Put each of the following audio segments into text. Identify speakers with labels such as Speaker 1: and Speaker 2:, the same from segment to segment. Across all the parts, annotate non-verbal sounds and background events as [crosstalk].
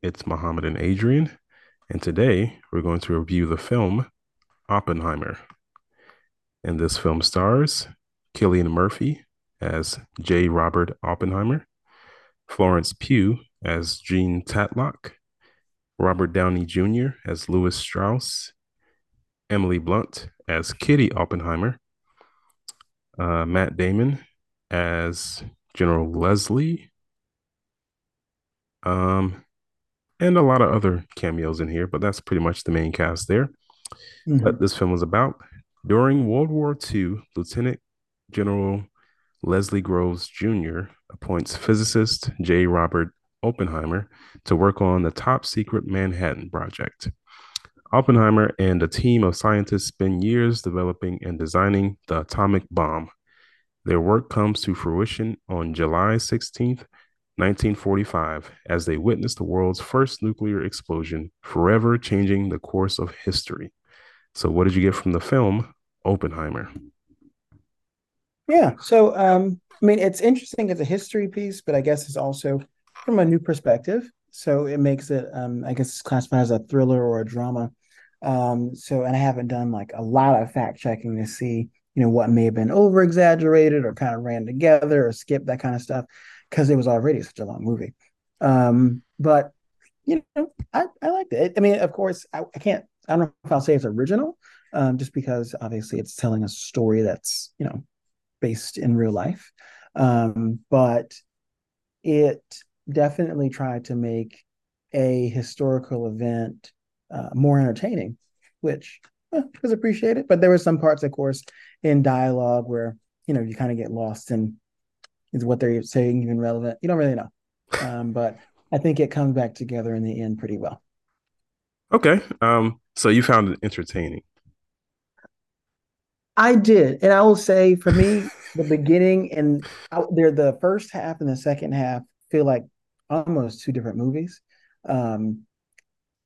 Speaker 1: It's Mohammed and Adrian, and today we're going to review the film Oppenheimer. And this film stars Cillian Murphy as J. Robert Oppenheimer, Florence Pugh as Jean Tatlock, Robert Downey Jr. as Lewis Strauss, Emily Blunt as Kitty Oppenheimer, uh, Matt Damon as General Leslie, um, and a lot of other cameos in here, but that's pretty much the main cast there. Mm-hmm. But this film was about during World War II, Lieutenant General Leslie Groves Jr. appoints physicist J. Robert Oppenheimer to work on the top secret Manhattan Project. Oppenheimer and a team of scientists spend years developing and designing the atomic bomb. Their work comes to fruition on July 16th, 1945, as they witnessed the world's first nuclear explosion, forever changing the course of history. So, what did you get from the film Oppenheimer?
Speaker 2: Yeah, so um, I mean, it's interesting as a history piece, but I guess it's also from a new perspective. So it makes it, um, I guess, it's classified as a thriller or a drama. Um, so, and I haven't done like a lot of fact checking to see, you know, what may have been over exaggerated or kind of ran together or skipped that kind of stuff because it was already such a long movie. Um, but you know, I, I liked it. I mean, of course, I, I can't. I don't know if I'll say it's original, um, just because obviously it's telling a story that's you know based in real life. Um, but it definitely tried to make a historical event uh, more entertaining, which eh, was appreciated. But there were some parts, of course, in dialogue where you know you kind of get lost in is what they're saying even relevant? You don't really know. [laughs] Um, but I think it comes back together in the end pretty well.
Speaker 1: Okay. Um, so you found it entertaining.
Speaker 2: I did. And I will say for me, the beginning and they're the first half and the second half feel like almost two different movies. Um,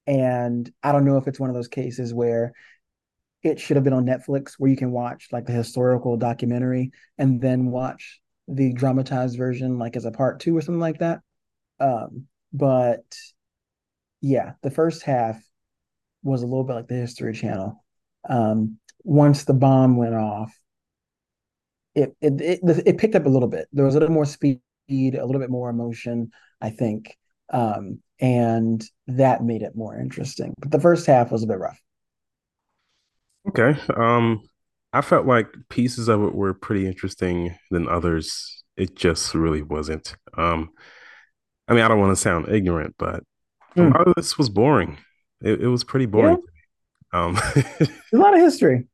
Speaker 2: and I don't know if it's one of those cases where it should have been on Netflix where you can watch like the historical documentary and then watch the dramatized version like as a part two or something like that. Um, but yeah, the first half was a little bit like the History Channel. Um, once the bomb went off, it, it it it picked up a little bit. There was a little more speed, a little bit more emotion, I think, um, and that made it more interesting. But the first half was a bit rough.
Speaker 1: Okay. Um, I felt like pieces of it were pretty interesting than others. It just really wasn't. Um, I mean, I don't want to sound ignorant, but mm. a hmm. lot of this was boring. It, it was pretty boring.
Speaker 2: Yeah. Um, [laughs] a lot of history.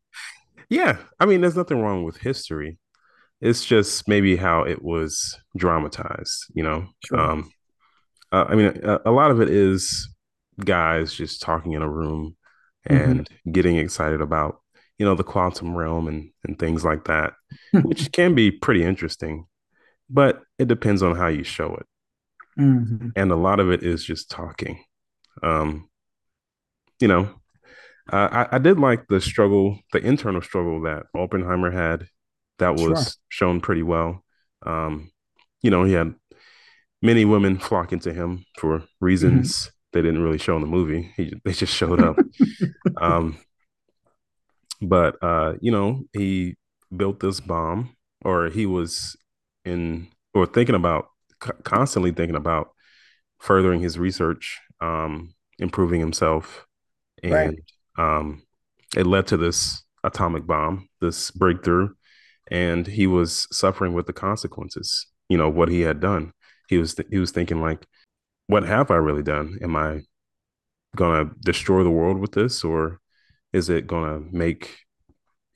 Speaker 1: Yeah, I mean, there's nothing wrong with history. It's just maybe how it was dramatized. You know, sure. um, uh, I mean, a, a, lot of it is guys just talking in a room mm-hmm. and mm-hmm. getting excited about you know the quantum realm and and things like that which can be pretty interesting but it depends on how you show it. Mm-hmm. and a lot of it is just talking. Um you know uh, I, I did like the struggle the internal struggle that oppenheimer had. That was sure. shown pretty well. Um you know he had many women flocking to him for reasons mm-hmm. they didn't really show in the movie. He, they just showed up. [laughs] Um but uh, you know, he built this bomb, or he was in or thinking about constantly thinking about furthering his research, um, improving himself, and right. um, it led to this atomic bomb, this breakthrough, and he was suffering with the consequences. You know what he had done. He was th- he was thinking like, what have I really done? Am I gonna destroy the world with this, or is it going to make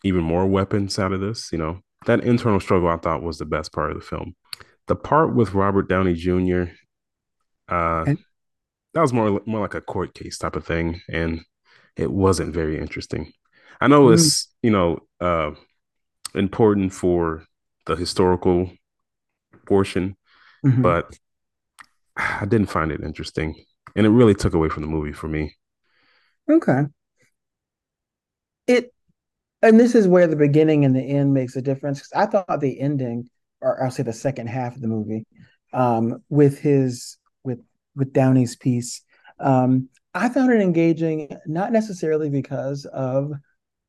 Speaker 1: even more weapons out of this? You know, that internal struggle I thought was the best part of the film. The part with Robert Downey Jr. Uh, that was more more like a court case type of thing, and it wasn't very interesting. I know
Speaker 2: Mm,
Speaker 1: it's you know uh, important for the historical portion,
Speaker 2: mhm.
Speaker 1: but I didn't find it interesting, and it really took away from the movie for me.
Speaker 2: Okay. It and this is where the beginning and the end makes a difference because I thought the ending, or I'll say the second half of the movie, um, with his with with Downey's piece, um, I found it engaging, not necessarily because of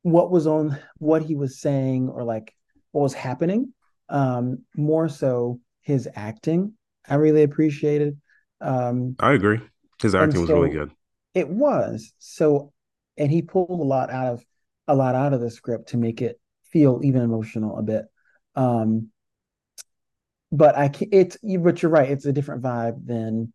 Speaker 2: what was on what he was saying or like what was happening, um, more so his acting. I really appreciated. Um,
Speaker 1: I agree. His acting was really good.
Speaker 2: it was so, and he pulled a lot out of a lot out of the script to make it feel even emotional a bit. Um, but I can't, it's but you're right, it's a different vibe than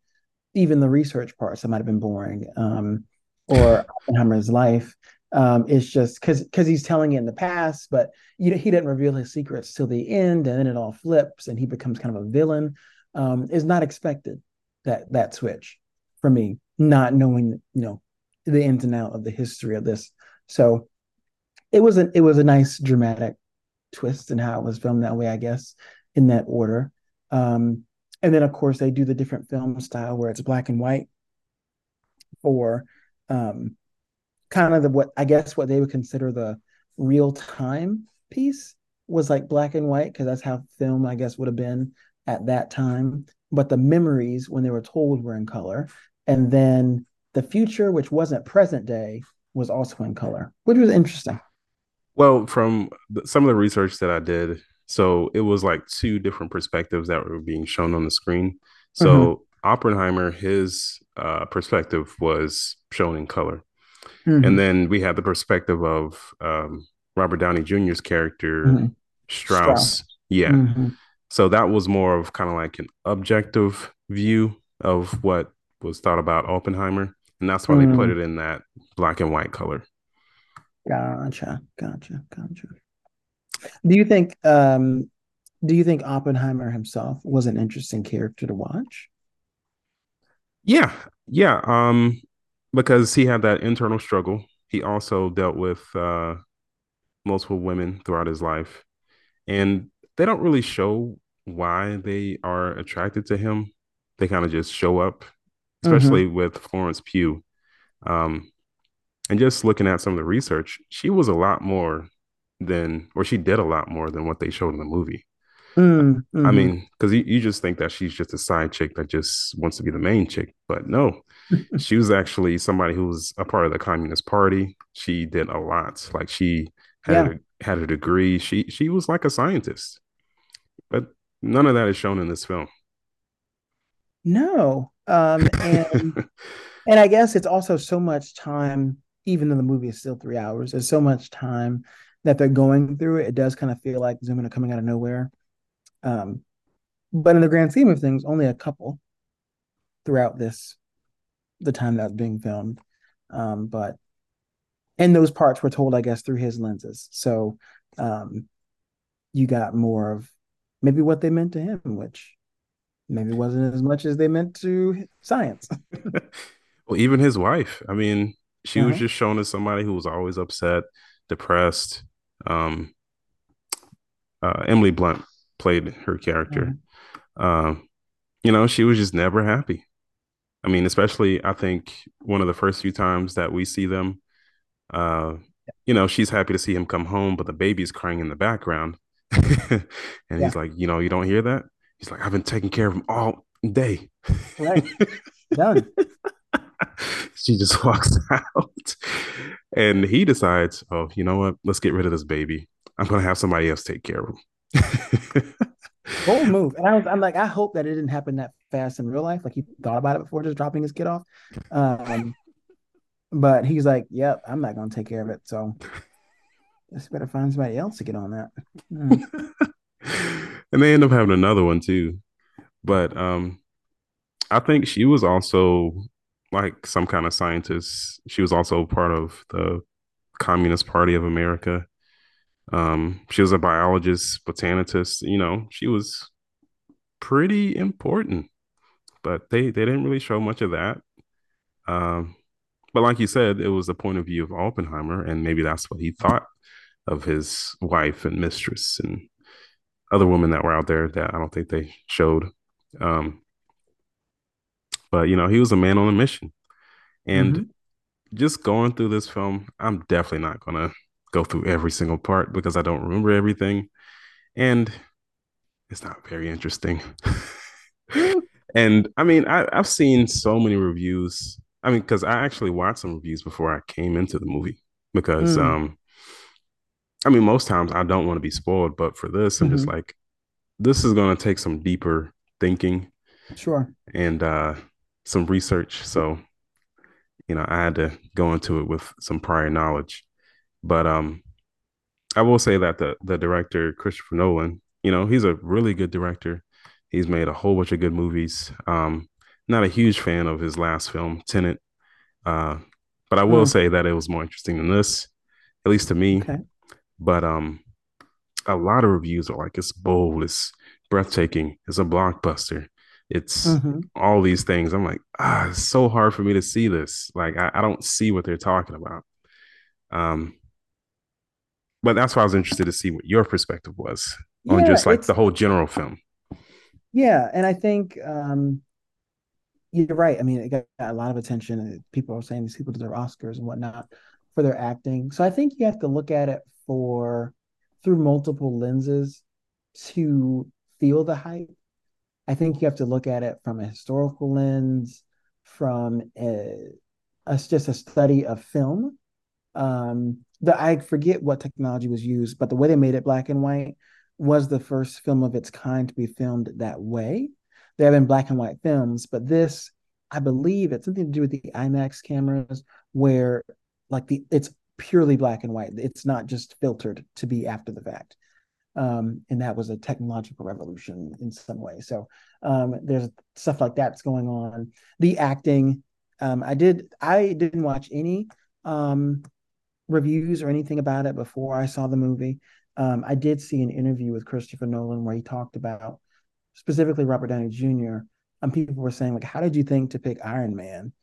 Speaker 2: even the research parts that might have been boring. Um, or [laughs] Oppenheimer's life. Um, it's just because because he's telling it in the past, but you know, he didn't reveal his secrets till the end, and then it all flips, and he becomes kind of a villain. Um, is not expected that that switch for me, not knowing you know the ins and out of the history of this. So it was a it was a nice dramatic twist in how it was filmed that way, I guess, in that order. Um, and then of course they do the different film style where it's black and white for um, kind of the what I guess what they would consider the real time piece was like black and white because that's how film I guess would have been at that time. But the memories when they were told were in color, and then the future, which wasn't present day, was also in color, which was interesting.
Speaker 1: Well, from the, some of the research that I did, so it was like two different perspectives that were being shown on the screen.
Speaker 2: Mm-hmm.
Speaker 1: So Oppenheimer, his uh, perspective was shown in color, and
Speaker 2: Mm-hmm.
Speaker 1: then we had the perspective of um, Robert Downey Jr.'s character
Speaker 2: Mm-hmm.
Speaker 1: Strauss.
Speaker 2: Strauss.
Speaker 1: Yeah,
Speaker 2: Mm-hmm.
Speaker 1: so that was more of kind of like an objective view of what was thought about Oppenheimer, and that's why they put
Speaker 2: Mm.
Speaker 1: it in that black and white color.
Speaker 2: Gotcha. Gotcha. Gotcha. Do you think um do you think Oppenheimer himself was an interesting character to watch?
Speaker 1: Yeah, yeah. Um, because he had that internal struggle. He also dealt with uh, multiple women throughout his life, and they don't really show why they are attracted to him. They kind of just show up, especially
Speaker 2: Mm-hmm.
Speaker 1: with Florence Pugh. Um, and just looking at some of the research, she was a lot more than, or she did a lot more than what they showed in the movie. I
Speaker 2: Mm-hmm.
Speaker 1: mean, because you, you just think that she's just a side chick that just wants to be the main chick, but no, [laughs] she was actually somebody who was a part of the Communist Party. She did a lot. Like she had
Speaker 2: Yeah.
Speaker 1: a had a degree. She she was like a scientist, but none of that is shown in this film.
Speaker 2: No. Um and [laughs] and I guess it's also so much time, even though the movie is still three hours, there's so much time that they're going through it. Does kind of feel like Zoom are coming out of nowhere. Um, but in the grand scheme of things, only a couple throughout this the time that's being filmed. Um, but and those parts were told, I guess, through his lenses. So um, you got more of maybe what they meant to him, which maybe wasn't as much as they meant to science. [laughs]
Speaker 1: well, even his wife. I mean, she was
Speaker 2: Uh-huh.
Speaker 1: just shown as somebody who was always upset, depressed. Um, uh, Emily Blunt played her character.
Speaker 2: Uh-huh.
Speaker 1: Um, you know, she was just never happy. I mean, especially I think one of the first few times that we see them, uh, you know, she's happy to see him come home, but the baby's crying in the background. [laughs] and
Speaker 2: Yeah,
Speaker 1: he's like, you know, you don't hear that? He's like, I've been taking care of him all day.
Speaker 2: right. [laughs] Done. [laughs]
Speaker 1: she just walks [laughs] out. And he decides, oh, you know what? Let's get rid of this baby. I'm gonna have somebody else take care of him. [laughs]
Speaker 2: Bold move. And I was, I'm like, I hope that it didn't happen that fast in real life. Like he thought about it before just dropping his kid off. Um, but he's like, Yep, I'm not gonna take care of it. So just better find somebody else to get on that. Mm.
Speaker 1: and they end up having another one too. But um, I think she was also like some kind of scientist. She was also part of the Communist Party of America. Um, she was a biologist, botanist. You know, she was pretty important, but they they didn't really show much of that. Um, but like you said, it was the point of view of Oppenheimer, and maybe that's what he thought of his wife and mistress and other women that were out there that I don't think they showed. Um, but you know, he was a man on a mission, and mm-hmm. just going through this film, I'm definitely not gonna go through every single part because I don't remember everything, and it's not very interesting. [laughs] and I mean, I, I've seen so many reviews. I mean, because I actually watched some reviews before I came into the movie because mm. um I mean, most times I don't want to be spoiled, but for this, I'm mm-hmm. just like, this is going to take some deeper thinking,
Speaker 2: sure,
Speaker 1: and uh, some research. So, you know, I had to go into it with some prior knowledge. But um, I will say that the the director Christopher Nolan, you know, he's a really good director. He's made a whole bunch of good movies. Um, not a huge fan of his last film, Tenet, uh, but I will hmm. say that it was more interesting than this, at least to me. Okay. But um, a lot of reviews are like it's bold, it's breathtaking, it's a blockbuster, it's mm-hmm. all these things. I'm like, ah, it's so hard for me to see this. Like, I, I don't see what they're talking about. Um, but that's why I was interested to see what your perspective was yeah, on just like the whole general film.
Speaker 2: Yeah, and I think um, you're right. I mean, it got a lot of attention. People are saying these people deserve Oscars and whatnot for their acting. So I think you have to look at it for through multiple lenses to feel the hype. I think you have to look at it from a historical lens, from a, a just a study of film. Um, the I forget what technology was used, but the way they made it black and white was the first film of its kind to be filmed that way. There have been black and white films, but this, I believe, it's something to do with the IMAX cameras, where like the it's purely black and white. It's not just filtered to be after the fact. Um, and that was a technological revolution in some way. So um, there's stuff like that's going on. The acting, um, I did I didn't watch any um, reviews or anything about it before I saw the movie. Um, I did see an interview with Christopher Nolan where he talked about specifically Robert Downey Jr. And people were saying like, how did you think to pick Iron Man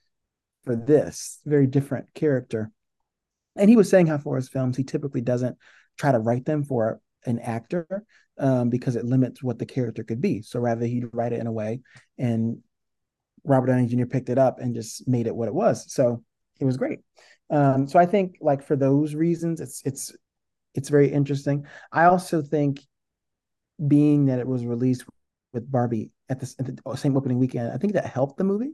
Speaker 2: for this very different character? And he was saying how for his films, he typically doesn't try to write them for an actor um, because it limits what the character could be. So rather, he'd write it in a way, and Robert Downey Jr. picked it up and just made it what it was. So it was great. Um, so I think, like for those reasons, it's it's it's very interesting. I also think, being that it was released with Barbie at the, at the same opening weekend, I think that helped the movie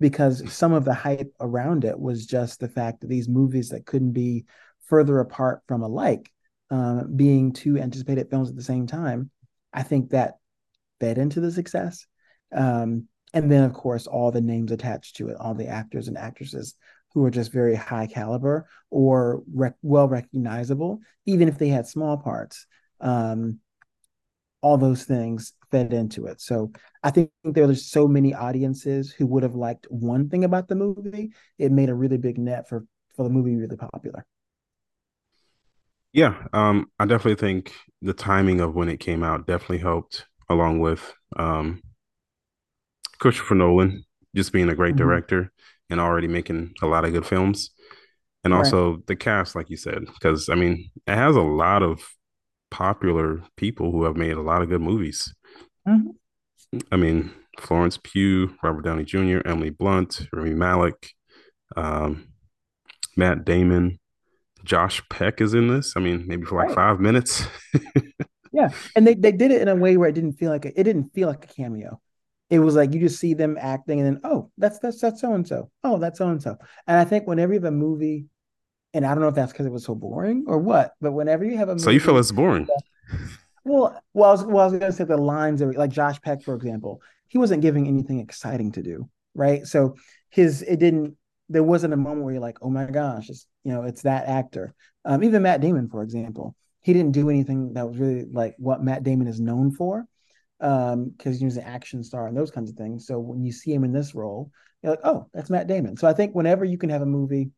Speaker 2: because some of the hype around it was just the fact that these movies that couldn't be further apart from alike um, being two anticipated films at the same time i think that fed into the success um, and then of course all the names attached to it all the actors and actresses who are just very high caliber or rec- well recognizable even if they had small parts um, all those things fed into it. So I think there are so many audiences who would have liked one thing about the movie. It made a really big net for for the movie really popular.
Speaker 1: Yeah, um, I definitely think the timing of when it came out definitely helped, along with um, Christopher Nolan just being a great mm-hmm. director and already making a lot of good films, and also right. the cast, like you said, because I mean, it has a lot of popular people who have made a lot of good movies. Mm-hmm. I mean, Florence Pugh, Robert Downey Jr., Emily Blunt, Rami Malek, um, Matt Damon, Josh Peck is in this. I mean, maybe for like right. five minutes. [laughs]
Speaker 2: yeah, and they, they did it in a way where it didn't feel like a, it didn't feel like a cameo. It was like you just see them acting, and then oh, that's that's that's so and so. Oh, that's so and so. And I think whenever you have a movie and I don't know if that's because it was so boring or what, but whenever you have a movie,
Speaker 1: so you feel it's boring. [laughs]
Speaker 2: well, well, I was, well, I was going to say the lines are like Josh Peck, for example, he wasn't giving anything exciting to do, right? So his it didn't. There wasn't a moment where you're like, oh my gosh, it's you know, it's that actor. Um, even Matt Damon, for example, he didn't do anything that was really like what Matt Damon is known for, because um, he was an action star and those kinds of things. So when you see him in this role, you're like, oh, that's Matt Damon. So I think whenever you can have a movie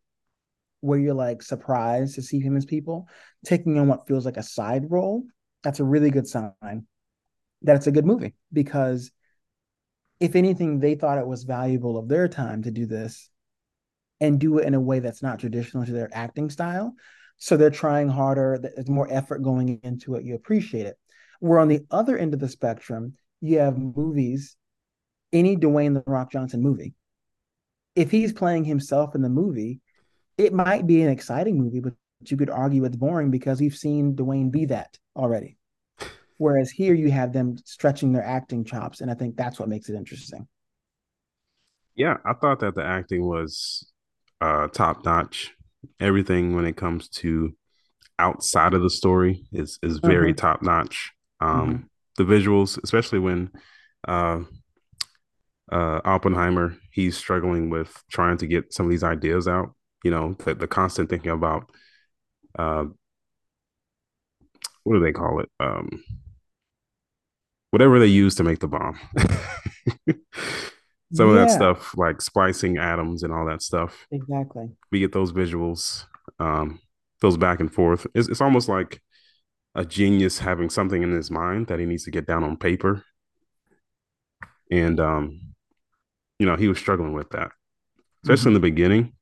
Speaker 2: where you're like surprised to see famous people taking on what feels like a side role, that's a really good sign that it's a good movie because if anything, they thought it was valuable of their time to do this and do it in a way that's not traditional to their acting style. So they're trying harder. There's more effort going into it. You appreciate it. Where on the other end of the spectrum, you have movies, any Dwayne the Rock Johnson movie. If he's playing himself in the movie, it might be an exciting movie, but you could argue it's boring because you've seen Dwayne be that already. Whereas here you have them stretching their acting chops, and I think that's what makes it interesting.
Speaker 1: Yeah, I thought that the acting was uh, top notch. Everything when it comes to outside of the story is is very mm-hmm. top notch. Um, mm-hmm. The visuals, especially when uh, uh, Oppenheimer, he's struggling with trying to get some of these ideas out. You know, the, the constant thinking about uh, what do they call it? Um, whatever they use to make the bomb. [laughs] Some yeah. of that stuff, like splicing atoms and all that stuff.
Speaker 2: Exactly.
Speaker 1: We get those visuals, um, those back and forth. It's, it's almost like a genius having something in his mind that he needs to get down on paper. And, um, you know, he was struggling with that, especially mm-hmm. in the beginning.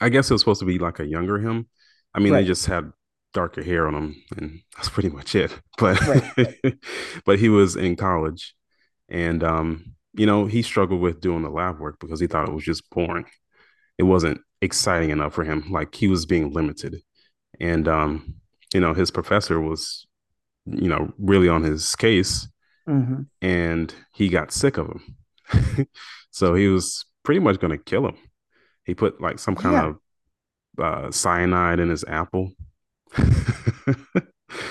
Speaker 1: I guess it was supposed to be like a younger him. I mean, right. they just had darker hair on him, and [laughs] that's pretty much it. But right. [laughs] but he was in college, and um, you know, he struggled with doing the lab work because he thought it was just boring. It wasn't exciting enough for him. Like he was being limited, and um, you know, his professor was, you know, really on his case, mm-hmm. and he got sick of him. [laughs] so he was pretty much going to kill him. He put like some kind yeah. of uh, cyanide in his apple. [laughs]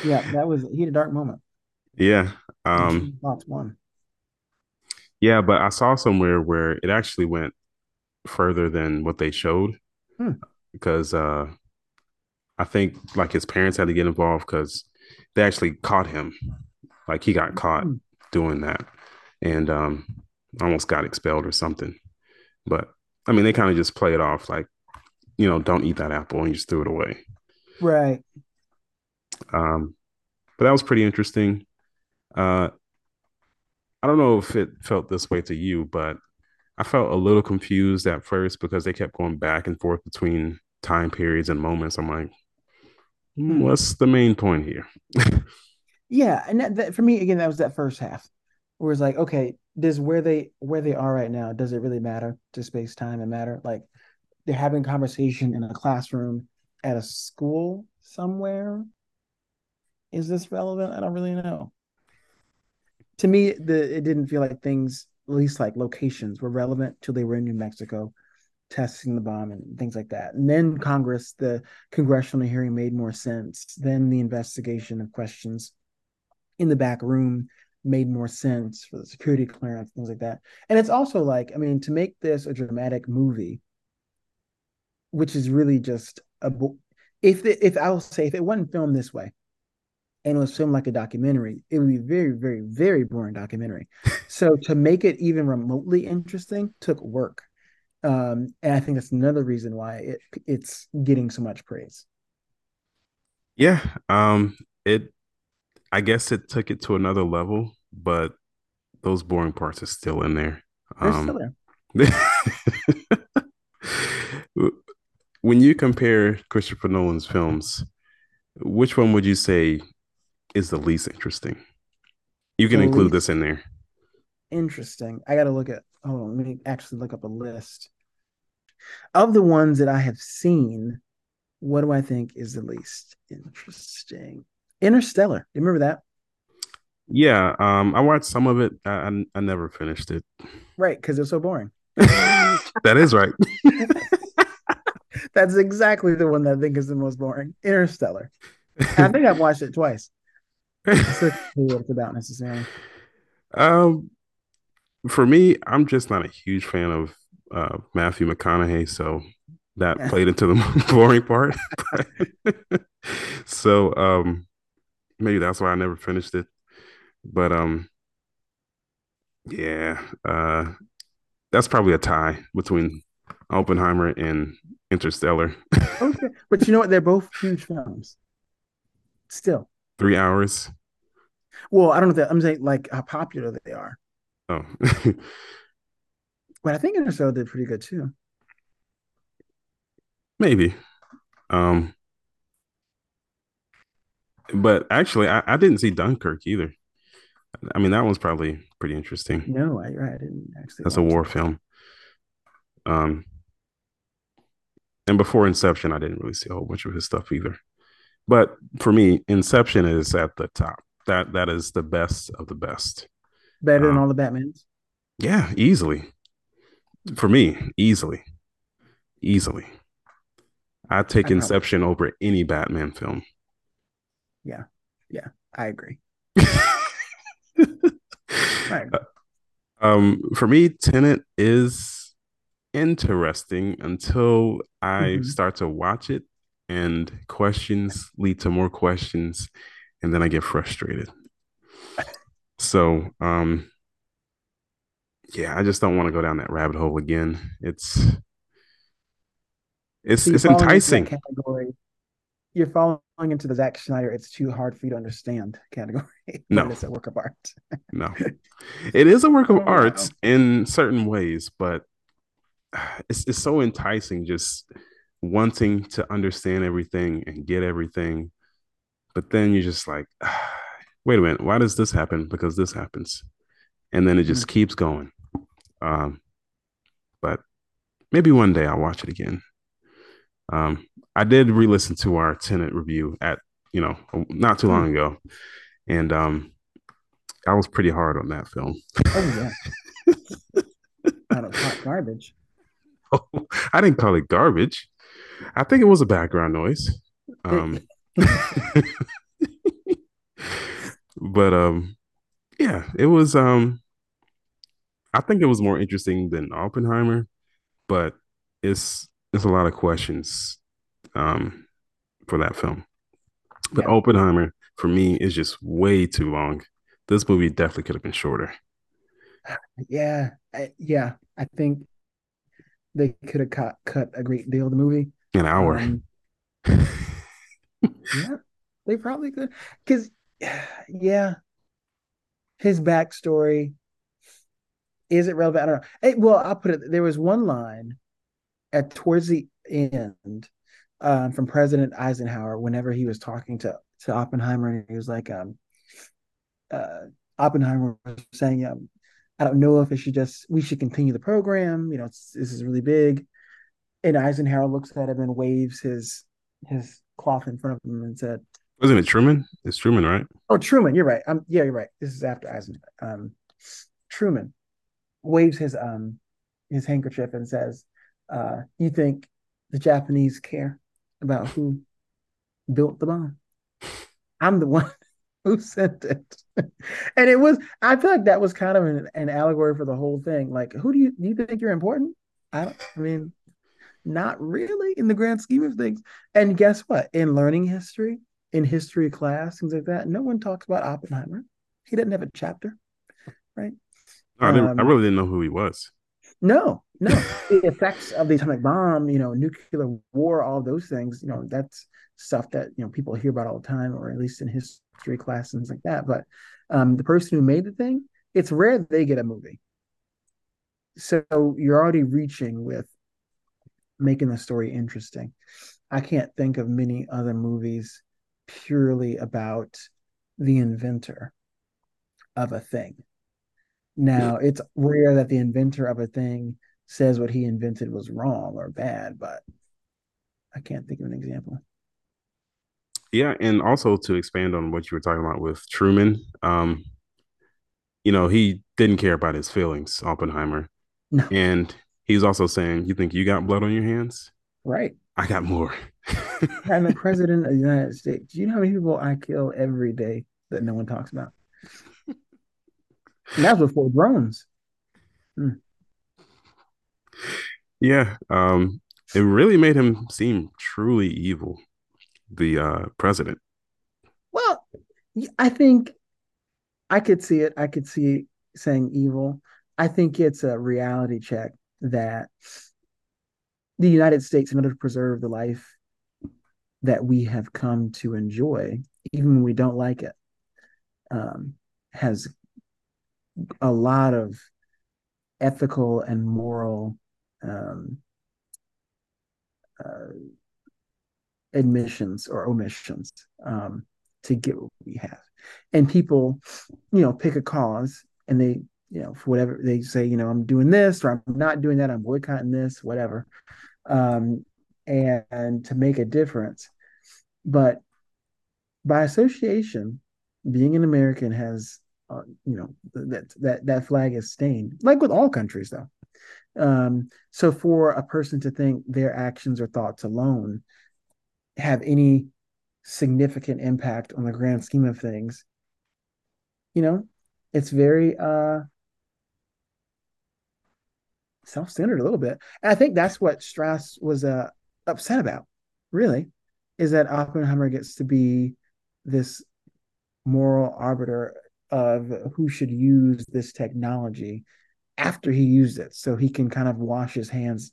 Speaker 2: yeah, that was he had a dark moment.
Speaker 1: Yeah. Um
Speaker 2: lots one.
Speaker 1: Yeah, but I saw somewhere where it actually went further than what they showed. Hmm. Because uh I think like his parents had to get involved because they actually caught him. Like he got caught hmm. doing that and um almost got expelled or something. But I mean they kind of just play it off like you know, don't eat that apple and you just threw it away.
Speaker 2: Right.
Speaker 1: Um, but that was pretty interesting. Uh, I don't know if it felt this way to you, but I felt a little confused at first because they kept going back and forth between time periods and moments. I'm like, hmm, what's the main point here?
Speaker 2: yeah, and that, that, for me again, that was that first half, where it's like, okay, does where they where they are right now does it really matter to space time and matter? Like, they're having conversation in a classroom at a school somewhere. Is this relevant? I don't really know. To me, the it didn't feel like things, at least like locations, were relevant till they were in New Mexico testing the bomb and things like that. And then Congress, the congressional hearing made more sense. Then the investigation of questions in the back room made more sense for the security clearance, things like that. And it's also like, I mean, to make this a dramatic movie, which is really just a if the, if I will say if it wasn't filmed this way and it was filmed like a documentary, it would be very, very, very boring documentary. [laughs] so to make it even remotely interesting took work. Um, and I think that's another reason why it it's getting so much praise.
Speaker 1: Yeah. Um it I guess it took it to another level, but those boring parts are still in there. They're um, still there. [laughs] when you compare Christopher Nolan's films, which one would you say is the least interesting? You can the include this in there.
Speaker 2: Interesting. I got to look at. Hold on. Let me actually look up a list of the ones that I have seen. What do I think is the least interesting? Interstellar. Do you remember that?
Speaker 1: Yeah, um, I watched some of it. I I, I never finished it.
Speaker 2: Right, because it's so boring. [laughs]
Speaker 1: that is right. [laughs] [laughs]
Speaker 2: That's exactly the one that I think is the most boring. Interstellar. I think I've watched it twice. What it's about necessarily.
Speaker 1: Um, for me, I'm just not a huge fan of uh, Matthew McConaughey, so that played into the [laughs] boring part. so um, maybe that's why I never finished it. But um, yeah, uh, that's probably a tie between Oppenheimer and Interstellar.
Speaker 2: okay, but you know what? They're both huge films. Still,
Speaker 1: three hours.
Speaker 2: Well, I don't know that I'm saying like how popular they are.
Speaker 1: Oh, [laughs]
Speaker 2: but I think Interstellar did pretty good too.
Speaker 1: maybe. Um, but actually, I, I didn't see Dunkirk either. I mean, that one's probably pretty interesting.
Speaker 2: No, I, I didn't actually.
Speaker 1: That's a war that. film. Um, and before Inception, I didn't really see a whole bunch of his stuff either. But for me, Inception is at the top. That that is the best of the best.
Speaker 2: Better um, than all the Batmans.
Speaker 1: Yeah, easily. For me, easily, easily. I take I Inception over any Batman film.
Speaker 2: Yeah, yeah, I agree. [laughs]
Speaker 1: right. Uh, um, for me, Tenet is interesting until I mm-hmm. start to watch it, and questions lead to more questions, and then I get frustrated. So, um, yeah, I just don't want to go down that rabbit hole again. It's it's so it's enticing. Category.
Speaker 2: You're falling into the Zack Snyder. It's too hard for you to understand [laughs] category.
Speaker 1: No,
Speaker 2: it's a work of art.
Speaker 1: no, it is a work of oh, [laughs] art wow. in certain ways, but [sighs] it's it's so enticing just wanting to understand everything and get everything, but then you're just like, [sighs] wait a minute, why does this happen? Because this happens, and then it just mm-hmm. keeps going. Um, but maybe one day I'll watch it again. Um, I did re-listen to our Tenet review at you know not too long hmm. ago, and um, I was pretty hard on that film.
Speaker 2: Oh yeah, [laughs] out of hot garbage.
Speaker 1: Oh, [laughs] I didn't call it garbage. I think it was a background noise. Um, [laughs] but um, yeah, it was um, I think it was more interesting than Oppenheimer, but it's it's a lot of questions um for that film. But yeah. Oppenheimer for me is just way too long. This movie definitely could have been shorter.
Speaker 2: Yeah, I, yeah, I think they could have cut cut a great deal of the movie.
Speaker 1: An hour. Um, [laughs]
Speaker 2: yeah, they probably could. Because, [sighs] yeah, his backstory is it relevant? I don't know. Hey, well, I'll put it. There was one line at towards the end um, from President Eisenhower whenever he was talking to to Oppenheimer, and he was like, um, uh, Oppenheimer was saying, um, I don't know if it should just we should continue the program. You know, this is really big. And Eisenhower looks at him and waves his his cloth in front of him and said,
Speaker 1: "Wasn't it Truman? It's Truman, right?"
Speaker 2: Oh, Truman. You're right. Um, yeah, you're right. This is after Eisenhower. Um, Truman waves his um his handkerchief and says, uh, "You think the Japanese care about who built the bomb? I'm the one [laughs] who sent it." [laughs] and it was. I feel like that was kind of an, an allegory for the whole thing. Like, who do you do you think you're important? I don't. I mean, not really in the grand scheme of things. And guess what? In learning history, in history class, things like that, no one talks about Oppenheimer. He didn't have a chapter, right?
Speaker 1: I didn't. Um, I really didn't know who he was.
Speaker 2: No, no. [laughs] the effects of the atomic bomb, you know, nuclear war, all those things, you know, that's stuff that you know people hear about all the time, or at least in history class and things like that. But um, the person who made the thing, it's rare they get a movie. So you're already reaching with making the story interesting. I can't think of many other movies purely about the inventor of a thing. Now, it's rare that the inventor of a thing says what he invented was wrong or bad, but I can't think of an example.
Speaker 1: Yeah, and also to expand on what you were talking about with Truman, um, you know, he didn't care about his feelings, Oppenheimer. No. And he's also saying, You think you got blood on your hands?
Speaker 2: Right.
Speaker 1: I got more. [laughs]
Speaker 2: I'm the [laughs] president of the United States. Do you know how many people I kill every day that no one talks about? And that's before drones. Hmm.
Speaker 1: Yeah, um, it really made him seem truly evil, the uh, president.
Speaker 2: Well, I think I could see it. I could see saying evil. I think it's a reality check that the United States, in order to preserve the life that we have come to enjoy, even when we don't like it, um, has a lot of ethical and moral um, uh, admissions or omissions um, to get what we have. And people, you know, pick a cause and they, you know, for whatever they say, you know, I'm doing this or I'm not doing that, I'm boycotting this, whatever, um, and, and to make a difference. But by association, being an American has, uh, you know, that that that flag is stained, like with all countries, though. Um, so for a person to think their actions or thoughts alone have any significant impact on the grand scheme of things, you know, it's very uh self-centered a little bit. And I think that's what Strauss was uh upset about, really, is that Oppenheimer gets to be this moral arbiter of who should use this technology after he used it so he can kind of wash his hands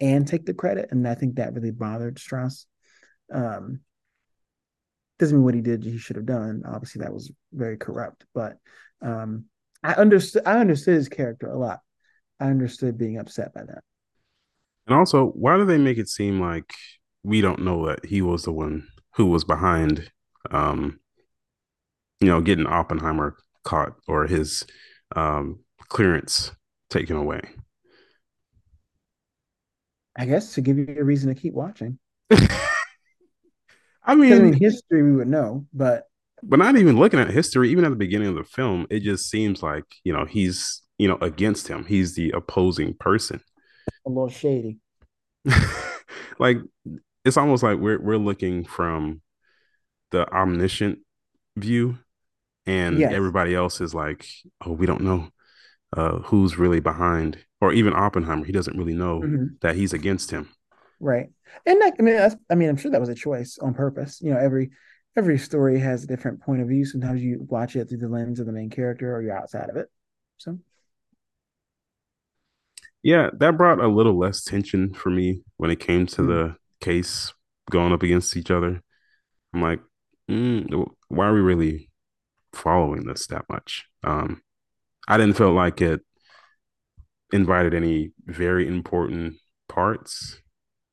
Speaker 2: and take the credit. And i think that really bothered strauss. Um doesn't mean what he did he should have done. Obviously that was very corrupt but um i understood i understood his character a lot i understood being upset by that
Speaker 1: and also why do they make it seem like we don't know that he was the one who was behind um you know getting oppenheimer caught or his um clearance taken away.
Speaker 2: I guess to give you a reason to keep watching. [laughs]
Speaker 1: I mean,
Speaker 2: in history we would know, but
Speaker 1: but not even looking at history, even at the beginning of the film, it just seems like you know he's you know against him. He's the opposing person.
Speaker 2: A little shady. [laughs]
Speaker 1: like it's almost like we're we're looking from the omniscient view, and yes. everybody else is like, oh, we don't know uh, who's really behind, or even Oppenheimer. He doesn't really know mm-hmm. that he's against him.
Speaker 2: Right, and like, I mean, that's, I mean, I'm sure that was a choice on purpose. You know, every every story has a different point of view. Sometimes you watch it through the lens of the main character, or you're outside of it. So,
Speaker 1: yeah, that brought a little less tension for me when it came to mm-hmm. the case going up against each other. I'm like, mm, why are we really following this that much? Um, I didn't feel like it invited any very important parts.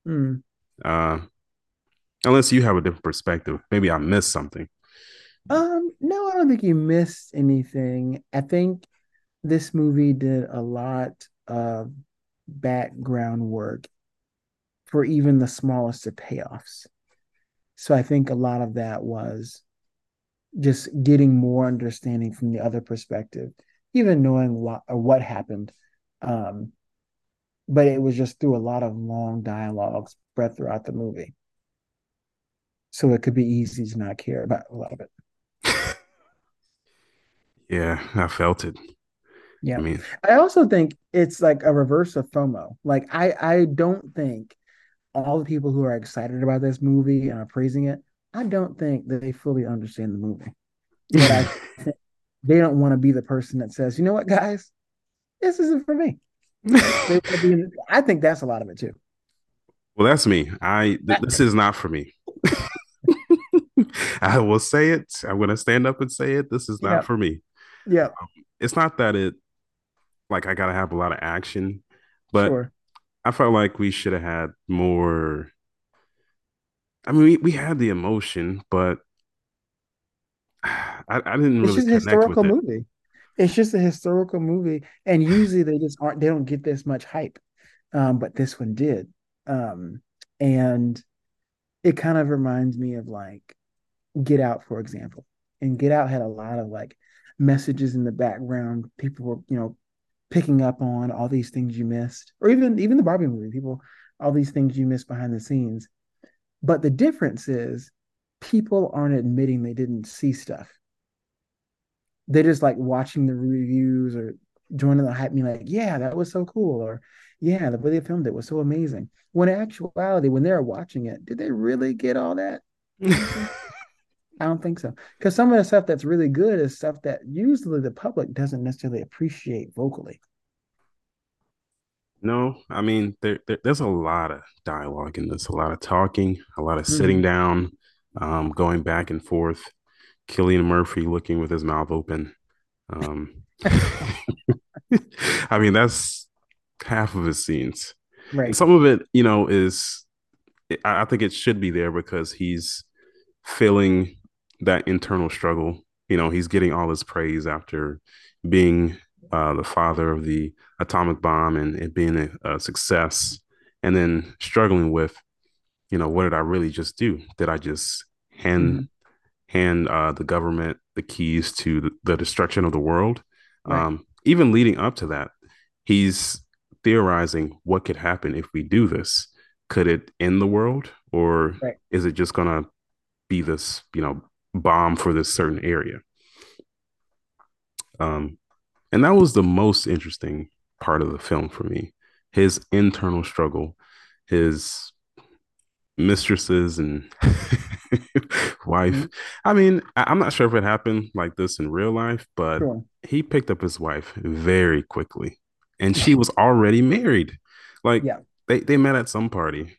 Speaker 2: Mm.
Speaker 1: Uh, unless you have a different perspective, maybe I missed something.
Speaker 2: Um, no, I don't think you missed anything. I think this movie did a lot of background work for even the smallest of payoffs. So I think a lot of that was just getting more understanding from the other perspective even knowing what or what happened. Um, but it was just through a lot of long dialogue spread throughout the movie. So it could be easy to not care about a lot of it. [laughs]
Speaker 1: yeah, I felt it.
Speaker 2: Yeah. I mean, I also think it's like a reverse of FOMO. Like I I don't think all the people who are excited about this movie and are praising it, I don't think that they fully understand the movie. But I [laughs] think they don't want to be the person that says, you know what, guys, this isn't for me. I think that's a lot of it too.
Speaker 1: Well, that's me. I th- this is not for me. [laughs] I will say it. I'm going to stand up and say it. This is not for me.
Speaker 2: Yeah.
Speaker 1: Um, it's not that it like I got to have a lot of action, but sure. I felt like we should have had more. I mean, we, we had the emotion, but [sighs] I, I didn't really. It's just a historical
Speaker 2: movie. It's just a historical movie, and usually they just aren't. They don't get this much hype, um, but this one did, um, and it kind of reminds me of like Get Out, for example. And Get Out had a lot of like messages in the background. People were, you know, picking up on all these things you missed, or even even the Barbie movie. People, all these things you missed behind the scenes. But the difference is people aren't admitting they didn't see stuff. They're just like watching the reviews or joining the hype, being like, yeah, that was so cool. Or, yeah, the way they filmed it was so amazing. When in actuality, when they're watching it, did they really get all that? [laughs] I don't think so. Because some of the stuff that's really good is stuff that usually the public doesn't necessarily appreciate vocally.
Speaker 1: No, I mean there, there, there's a lot of dialogue in this, a lot of talking, a lot of sitting mm-hmm. down, um, going back and forth. Cillian Murphy looking with his mouth open. Um, [laughs] I mean, that's half of his scenes.
Speaker 2: Right.
Speaker 1: some of it, you know, is I think it should be there because he's feeling that internal struggle. You know, he's getting all his praise after being uh, the father of the atomic bomb and it being a, a, success, and then struggling with, you know, what did I really just do? Did I just hand mm-hmm. hand uh, the government the keys to the, destruction of the world? Right. Um, even leading up to that, he's theorizing what could happen if we do this. Could it end the world, or right. is it just gonna be this, you know, bomb for this certain area? Um, and that was the most interesting part of the film for me. His internal struggle, his mistresses and [laughs] wife. Mm-hmm. I mean, I, am not sure if it happened like this in real life, but sure. he picked up his wife very quickly, and she was already married. Like, yeah. they they met at some party.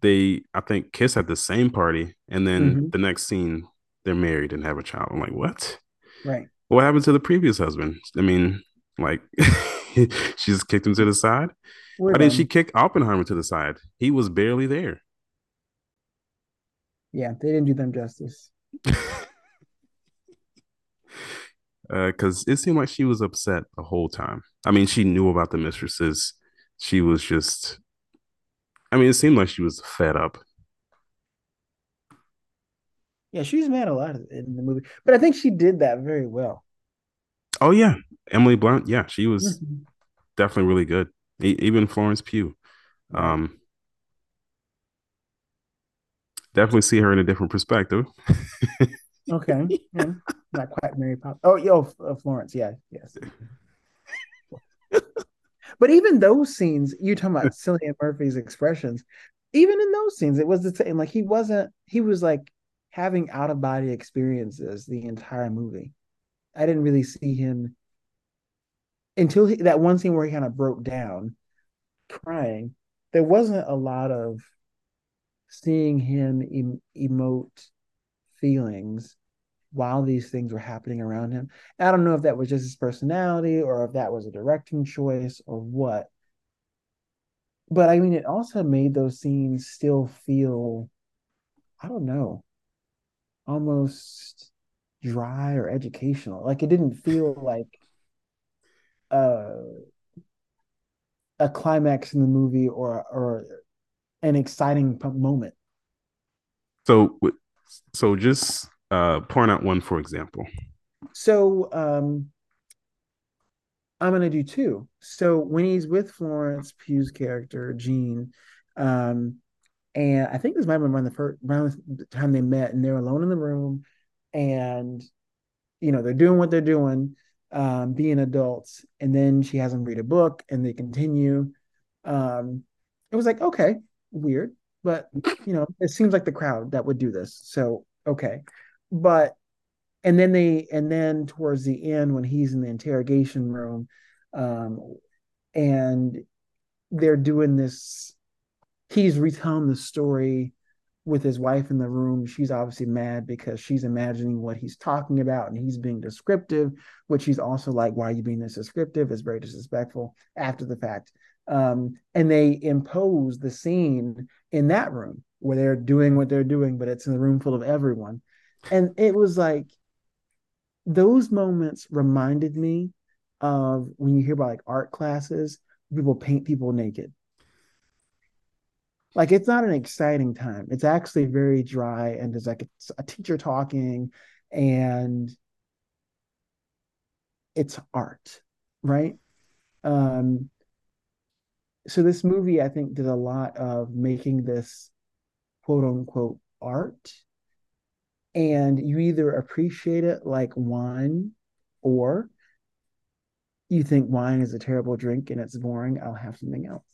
Speaker 1: They, I think, kiss at the same party, and then mm-hmm. the next scene, they're married and have a child. I'm like, what?
Speaker 2: Right.
Speaker 1: What happened to the previous husband? I mean, like, [laughs] she just kicked him to the side. We're Why didn't she kick Oppenheimer to the side? He was barely there.
Speaker 2: Yeah, they didn't do them justice. [laughs]
Speaker 1: Uh, Because uh, it seemed like she was upset the whole time. I mean, she knew about the mistresses. She was just, I mean, it seemed like she was fed up.
Speaker 2: Yeah, she's mad a lot in the movie, but I think she did that very well.
Speaker 1: Oh yeah, Emily Blunt. Yeah, she was mm-hmm. definitely really good. even Florence Pugh. Um, definitely see her in a different perspective. [laughs]
Speaker 2: okay, yeah. not quite Mary Poppins. Oh, yo, uh, Florence. Yeah, yes. [laughs] but even those scenes, you talking about Cillian [laughs] Murphy's expressions. Even in those scenes, it was the same. Like he wasn't. He was like having out of body experiences the entire movie. I didn't really see him until he, that one scene where he kind of broke down, crying. There wasn't a lot of seeing him em- emote feelings while these things were happening around him. I don't know if that was just his personality or if that was a directing choice or what. But I mean, it also made those scenes still feel, I don't know, almost dry or educational. Like it didn't feel [laughs] like uh, a climax in the movie or or an exciting moment.
Speaker 1: So, so just uh, point out one for example.
Speaker 2: So, um, I'm gonna do two. So when he's with Florence Pugh's character Jean, um, and I think this might have been around the first around the time they met, and they're alone in the room, and you know they're doing what they're doing, um, being adults, and then she has them read a book, and they continue. Um, it was like okay, weird, but you know, it seems like the crowd that would do this. So okay. But and then they and then towards the end when he's in the interrogation room, um, and they're doing this, he's retelling the story with his wife in the room. She's obviously mad because she's imagining what he's talking about and he's being descriptive, which he's also like, Why are you being this descriptive? It's very disrespectful after the fact. Um, and they impose the scene in that room where they're doing what they're doing, but it's in the room full of everyone. And it was like those moments reminded me of when you hear about like art classes, people paint people naked. Like it's not an exciting time. It's actually very dry and there's like a teacher talking and it's art, right? Um, so this movie i think did a lot of making this quote unquote art and you either appreciate it like wine or you think wine is a terrible drink and it's boring i'll have something else.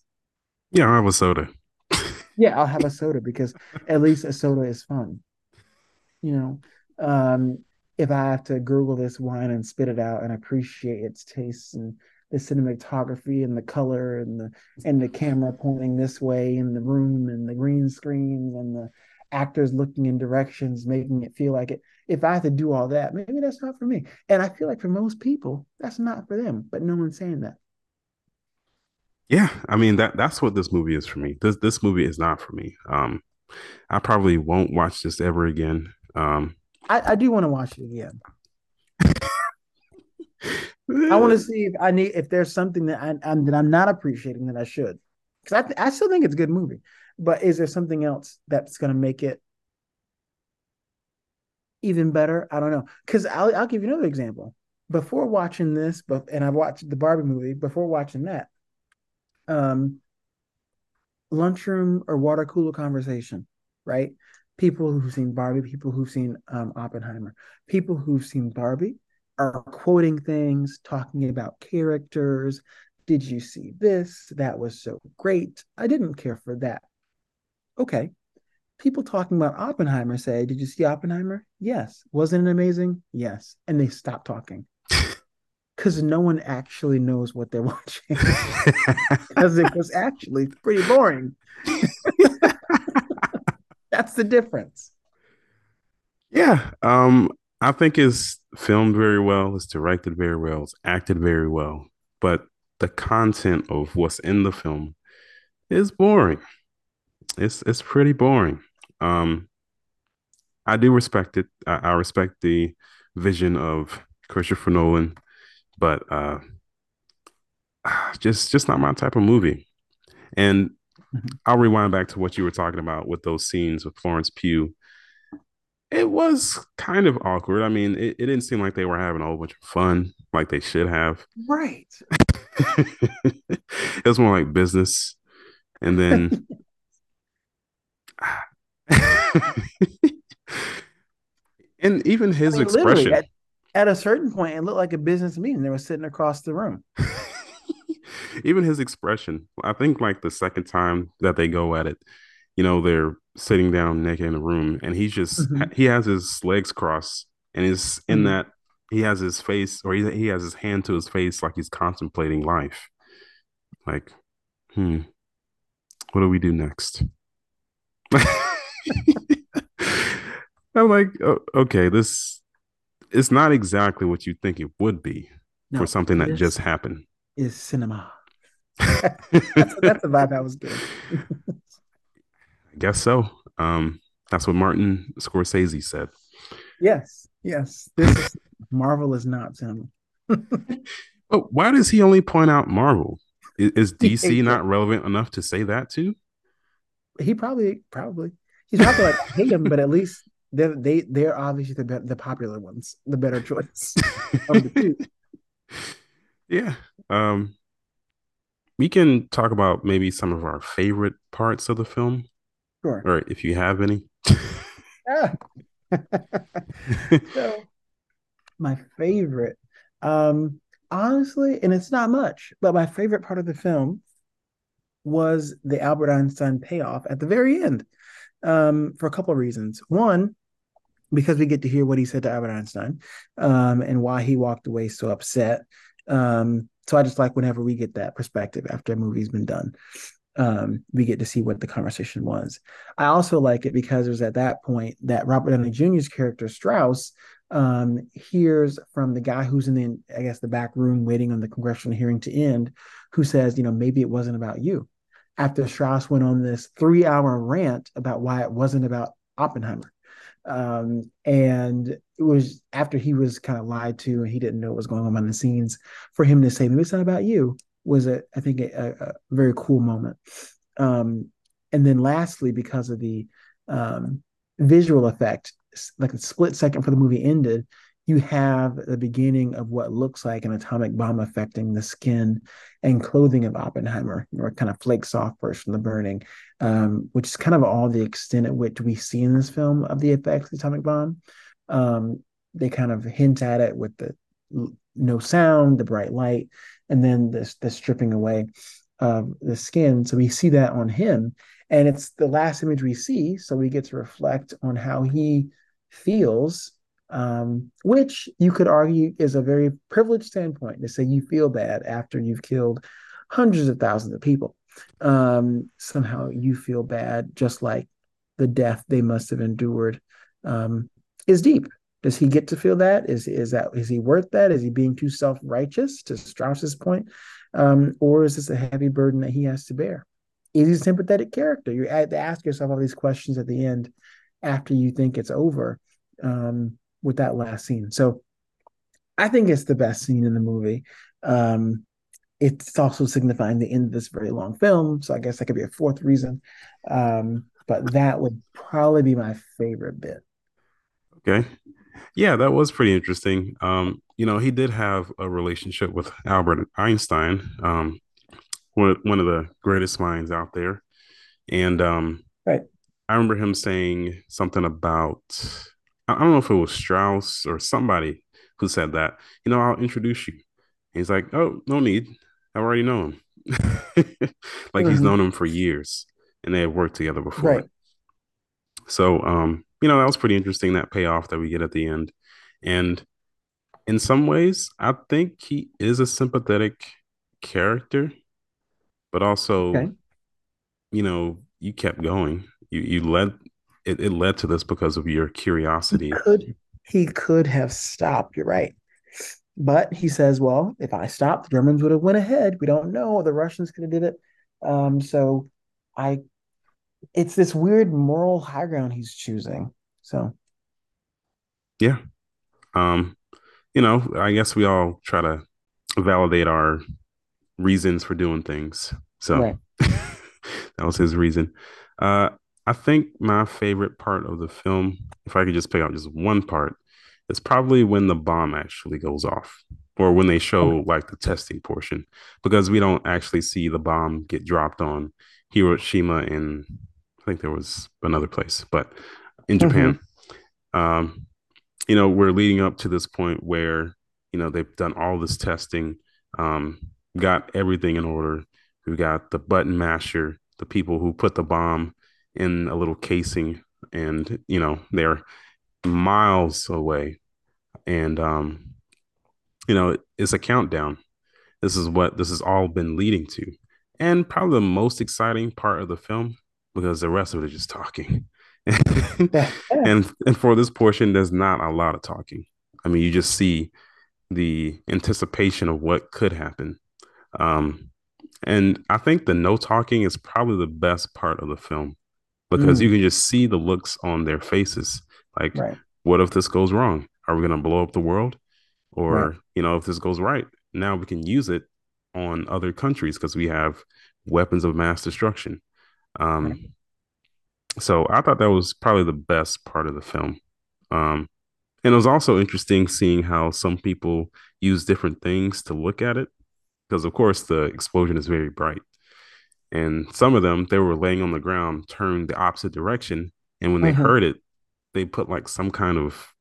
Speaker 1: Yeah i'll have a soda. [laughs]
Speaker 2: Yeah i'll have a soda because at least a soda is fun you know? Um if i have to google this wine and spit it out and appreciate its taste and the cinematography and the color and the and the camera pointing this way in the room and the green screens and the actors looking in directions making it feel like it if i have to do all that maybe that's not for me and i feel like for most people that's not for them but no one's saying that
Speaker 1: Yeah, I mean that that's what this movie is for me. This this movie is not for me. Um, I probably won't watch this ever again. Um,
Speaker 2: I, I do want to watch it again. [laughs] I want to see if I need if there's something that I, I'm that I'm not appreciating that I should, because I th- I still think it's a good movie. But is there something else that's going to make it even better? I don't know. Because I'll I'll give you another example. Before watching this, but and I've watched the Barbie movie. Before watching that, um, lunchroom or water cooler conversation, right? People who've seen Barbie, people who've seen um, Oppenheimer, people who've seen Barbie are quoting things, talking about characters. Did you see this? That was so great. I didn't care for that. Okay. People talking about Oppenheimer say, Did you see Oppenheimer? Yes. Wasn't it amazing? Yes. And they stop talking [laughs] because no one actually knows what they're [laughs] watching [laughs] because it was actually pretty boring. That's the difference.
Speaker 1: yeah, um, I think it's filmed very well. It's directed very well. It's acted very well. But the content of what's in the film is boring. It's it's pretty boring. Um, I do respect it. I, I respect the vision of Christopher Nolan, but uh, [sighs] just just not my type of movie. And
Speaker 2: Mhm.
Speaker 1: I'll rewind back to what you were talking about with those scenes with Florence Pugh. It was kind of awkward. I mean, it, it didn't seem like they were having a whole bunch of fun like they should have.
Speaker 2: Right. [laughs]
Speaker 1: it was more like business. And then [laughs] and even
Speaker 2: I
Speaker 1: his
Speaker 2: mean,
Speaker 1: expression.
Speaker 2: at, at a certain point, it looked like a business meeting. They were sitting across the room. [laughs]
Speaker 1: even his expression. I think like the second time that they go at it, you know, they're sitting down naked in the room and he's just
Speaker 2: Mhm.
Speaker 1: he has his legs crossed and is in
Speaker 2: Mhm.
Speaker 1: that he has his face or he, he has his hand to his face like he's contemplating life. Like, hmm, what do we do next? [laughs] [laughs] I'm like, oh, okay, this is not exactly what you think it would be
Speaker 2: No,
Speaker 1: for something that just happened.
Speaker 2: is cinema. [laughs] That's that's the vibe I was getting.
Speaker 1: I guess so. Um, that's what Martin Scorsese said.
Speaker 2: Yes, yes. This is Marvel is not cinema. [laughs]
Speaker 1: But why does he only point out Marvel? Is, is DC not relevant enough to say that too?
Speaker 2: He probably probably he's probably like I hate them, but at least they're they they're obviously the be- the popular ones, the better choice of the two. [laughs]
Speaker 1: yeah. Um, we can talk about maybe some of our favorite parts of the film,
Speaker 2: Sure.
Speaker 1: or if you have any.
Speaker 2: Ah. [laughs] so my favorite, um, honestly, and it's not much, but my favorite part of the film was the Albert Einstein payoff at the very end, um, for a couple of reasons. One, because we get to hear what he said to Albert Einstein, um, and why he walked away so upset. Um, so I just like whenever we get that perspective after a movie's been done, um, we get to see what the conversation was. I also like it because it was at that point that Robert Downey Jr.'s character Strauss um, hears from the guy who's in the, I guess, the back room waiting on the congressional hearing to end, who says, you know, maybe it wasn't about you. After Strauss went on this three-hour rant about why it wasn't about Oppenheimer. Um, and it was after he was kind of lied to and he didn't know what was going on behind the scenes for him to say, maybe it's not about you, was a, I think, a, a very cool moment. Um, and then lastly, because of the um, visual effect, like a split second for the movie ended, you have the beginning of what looks like an atomic bomb affecting the skin and clothing of Oppenheimer, or kind of flakes off first from the burning, um, which is kind of all the extent at which we see in this film of the effects of the atomic bomb. Um, they kind of hint at it with the no sound, the bright light, and then this the stripping away of the skin. So we see that on him, and it's the last image we see. So we get to reflect on how he feels, um, which you could argue is a very privileged standpoint to say you feel bad after you've killed hundreds of thousands of people. Um, somehow you feel bad, just like the death they must have endured um, is deep. Does he get to feel that? Is is that is he worth that? Is he being too self righteous? To Strauss's point, um, or is this a heavy burden that he has to bear? Is he a sympathetic character? You have to ask yourself all these questions at the end after you think it's over um, with that last scene. So I think it's the best scene in the movie. Um, it's also signifying the end of this very long film. So I guess that could be a fourth reason. Um, but that would probably be my favorite bit.
Speaker 1: Okay. Yeah, that was pretty interesting. Um, you know, he did have a relationship with Albert Einstein, um, one, one of the greatest minds out there. And um,
Speaker 2: right.
Speaker 1: I remember him saying something about, I don't know if it was Strauss or somebody who said that, you know, I'll introduce you. he's like, oh, no need. I already know him. [laughs] like mm-hmm. he's known him for years and they have worked together before. Right. So, um, you know, that was pretty interesting that payoff that we get at the end. And in some ways, I think he is a sympathetic character, but also, okay. you know, you kept going. You you led it, it led to this because of your curiosity. He
Speaker 2: could he could have stopped, you're right. But he says, well, if I stopped, the Germans would have went ahead. We don't know. The Russians could have did it. Um, so I it's this weird moral high ground he's choosing. So
Speaker 1: yeah. Um, you know, I guess we all try to validate our reasons for doing things. So right. [laughs] that was his reason. Uh I think my favorite part of the film, if I could just pick out just one part, is probably when the bomb actually goes off or when they show okay. like the testing portion because we don't actually see the bomb get dropped on Hiroshima and I think there was another place, but in Japan. Mm-hmm. Um, you know, we're leading up to this point where, you know, they've done all this testing, um, got everything in order. We got the button masher, the people who put the bomb in a little casing, and you know, they're miles away. And um, you know, it's a countdown. This is what this has all been leading to. And probably the most exciting part of the film because the rest of it is just talking. [laughs] and and for this portion, there's not a lot of talking. I mean, you just see the anticipation of what could happen. Um, and I think the no talking is probably the best part of the film because mm. you can just see the looks on their faces. Like, right. what if this goes wrong? Are we going to blow up the world? Or, right. you know, if this goes right, now we can use it on other countries because we have weapons of mass destruction. Um, right. So I thought that was probably the best part of the film. Um, and it was also interesting seeing how some people use different things to look at it. Because, of course, the explosion is very bright. And some of them, they were laying on the ground, turned the opposite direction. And when they mm-hmm. heard it, they put like some kind of,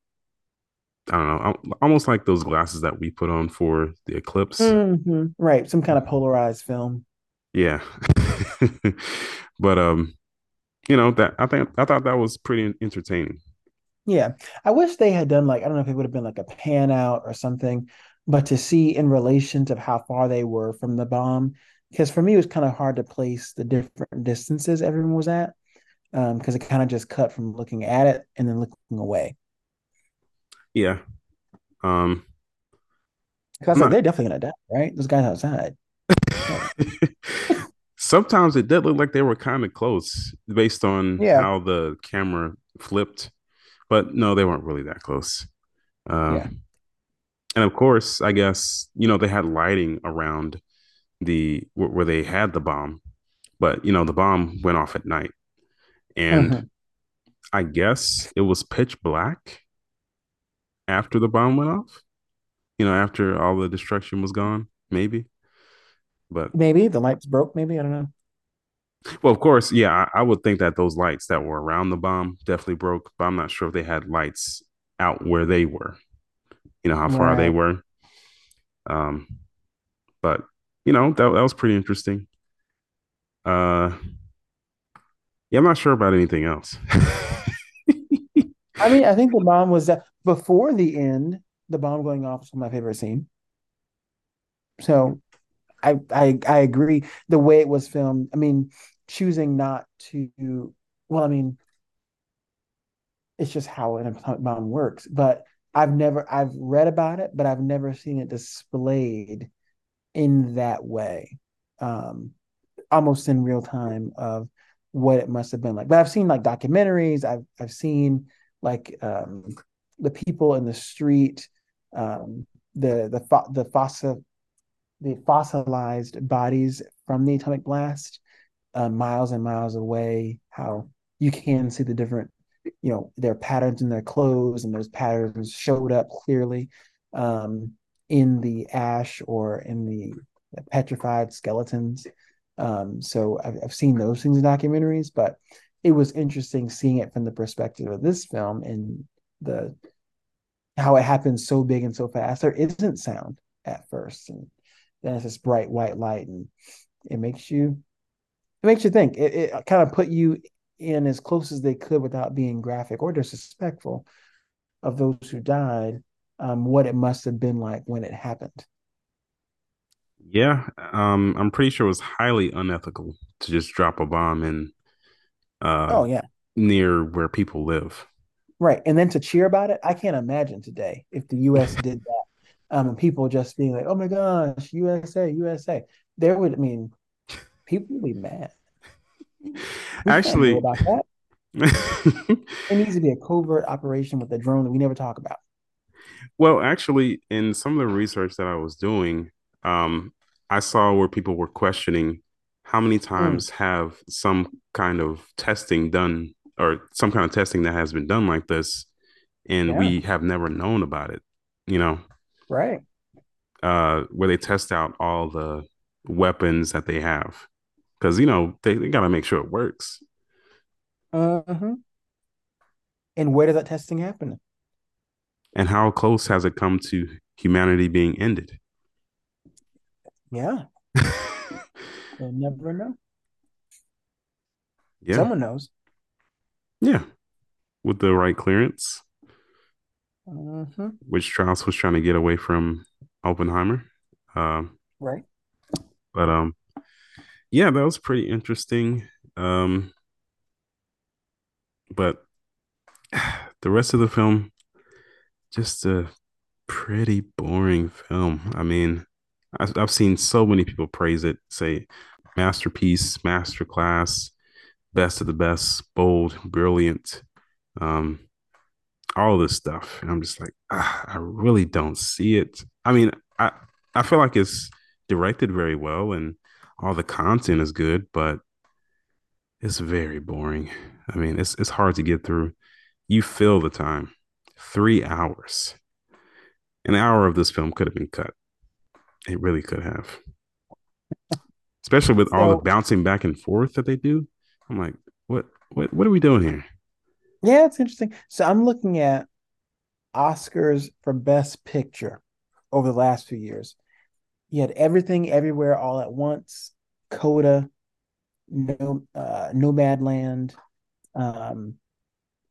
Speaker 1: I don't know, almost like those glasses that we put on for the eclipse.
Speaker 2: Mm-hmm. Right. Some kind of polarized film.
Speaker 1: Yeah. [laughs] but um, you know that I think I thought that was pretty entertaining.
Speaker 2: Yeah, I wish they had done like I don't know if it would have been like a pan out or something, but to see in relation to how far they were from the bomb, because for me it was kind of hard to place the different distances everyone was at, because um, it kind of just cut from looking at it and then looking away.
Speaker 1: Yeah. Um.
Speaker 2: Because like, they're definitely gonna die, right? Those guys outside. [laughs]
Speaker 1: sometimes it did look like they were kind of close based on yeah. how the camera flipped, but no, they weren't really that close. Um, yeah. And of course, I guess you know they had lighting around the where they had the bomb, but you know the bomb went off at night, and mm-hmm. I guess it was pitch black after the bomb went off. You know, after all the destruction was gone, maybe. But
Speaker 2: maybe the lights broke. Maybe I don't know.
Speaker 1: Well, of course, yeah, I, I, would think that those lights that were around the bomb definitely broke, but I'm not sure if they had lights out where they were. You know how far right. they were. Um, but you know that that was pretty interesting. Uh, yeah, I'm not sure about anything else. [laughs]
Speaker 2: I mean, I think the bomb was that before the end. The bomb going off was my favorite scene. So I, I I agree. The way it was filmed, I mean, choosing not to. Well, I mean, it's just how an atomic bomb works. But I've never I've read about it, but I've never seen it displayed in that way, um, almost in real time of what it must have been like. But I've seen like documentaries. I've I've seen like um, the people in the street, um, the the the fossil the fossilized bodies from the atomic blast, uh, miles and miles away. How you can see the different, you know, their patterns in their clothes, and those patterns showed up clearly um, in the ash or in the petrified skeletons. Um, so I've, I've seen those things in documentaries, but it was interesting seeing it from the perspective of this film and the how it happens so big and so fast. There isn't sound at first, and then it's this bright white light, and it makes you it makes you think. It, it kind of put you in as close as they could without being graphic or disrespectful of those who died. Um, what it must have been like when it happened.
Speaker 1: Yeah, um, I'm pretty sure it was highly unethical to just drop a bomb in uh,
Speaker 2: oh yeah
Speaker 1: near where people live.
Speaker 2: Right, and then to cheer about it, I can't imagine today if the U.S. [laughs] did that, um, and people just being like, "Oh my gosh, USA, USA," there would I mean, people would be mad.
Speaker 1: We Actually, about that. [laughs]
Speaker 2: it needs to be a covert operation with a drone that we never talk about.
Speaker 1: Well, actually, in some of the research that I was doing, um, I saw where people were questioning how many hmm. times mm. have some kind of testing done or some kind of testing that has been done like this and yeah. we have never known about it you know
Speaker 2: right
Speaker 1: uh where they test out all the weapons that they have because you know they, they got to make sure it works
Speaker 2: uh-huh and where does that testing happen
Speaker 1: and how close has it come to humanity being ended
Speaker 2: yeah [laughs] You'll never know.
Speaker 1: Yeah.
Speaker 2: Someone knows.
Speaker 1: Yeah. With the right clearance.
Speaker 2: Mm-hmm.
Speaker 1: Which Strauss was trying to get away from Oppenheimer. Um,
Speaker 2: right.
Speaker 1: But um yeah, that was pretty interesting. Um but [sighs] the rest of the film just a pretty boring film. I mean, I've seen so many people praise it, say masterpiece, masterclass, best of the best, bold, brilliant, um, all this stuff. And I'm just like, ah, I really don't see it. I mean, I I feel like it's directed very well and all the content is good, but it's very boring. I mean, it's it's hard to get through. You fill the time. Three hours. An hour of this film could have been cut. It really could have. Especially with so, all the bouncing back and forth that they do. I'm like, what what what are we doing here?
Speaker 2: Yeah, it's interesting. So I'm looking at Oscars for Best Picture over the last few years. You had everything everywhere all at once, Coda, no uh Nomadland, um,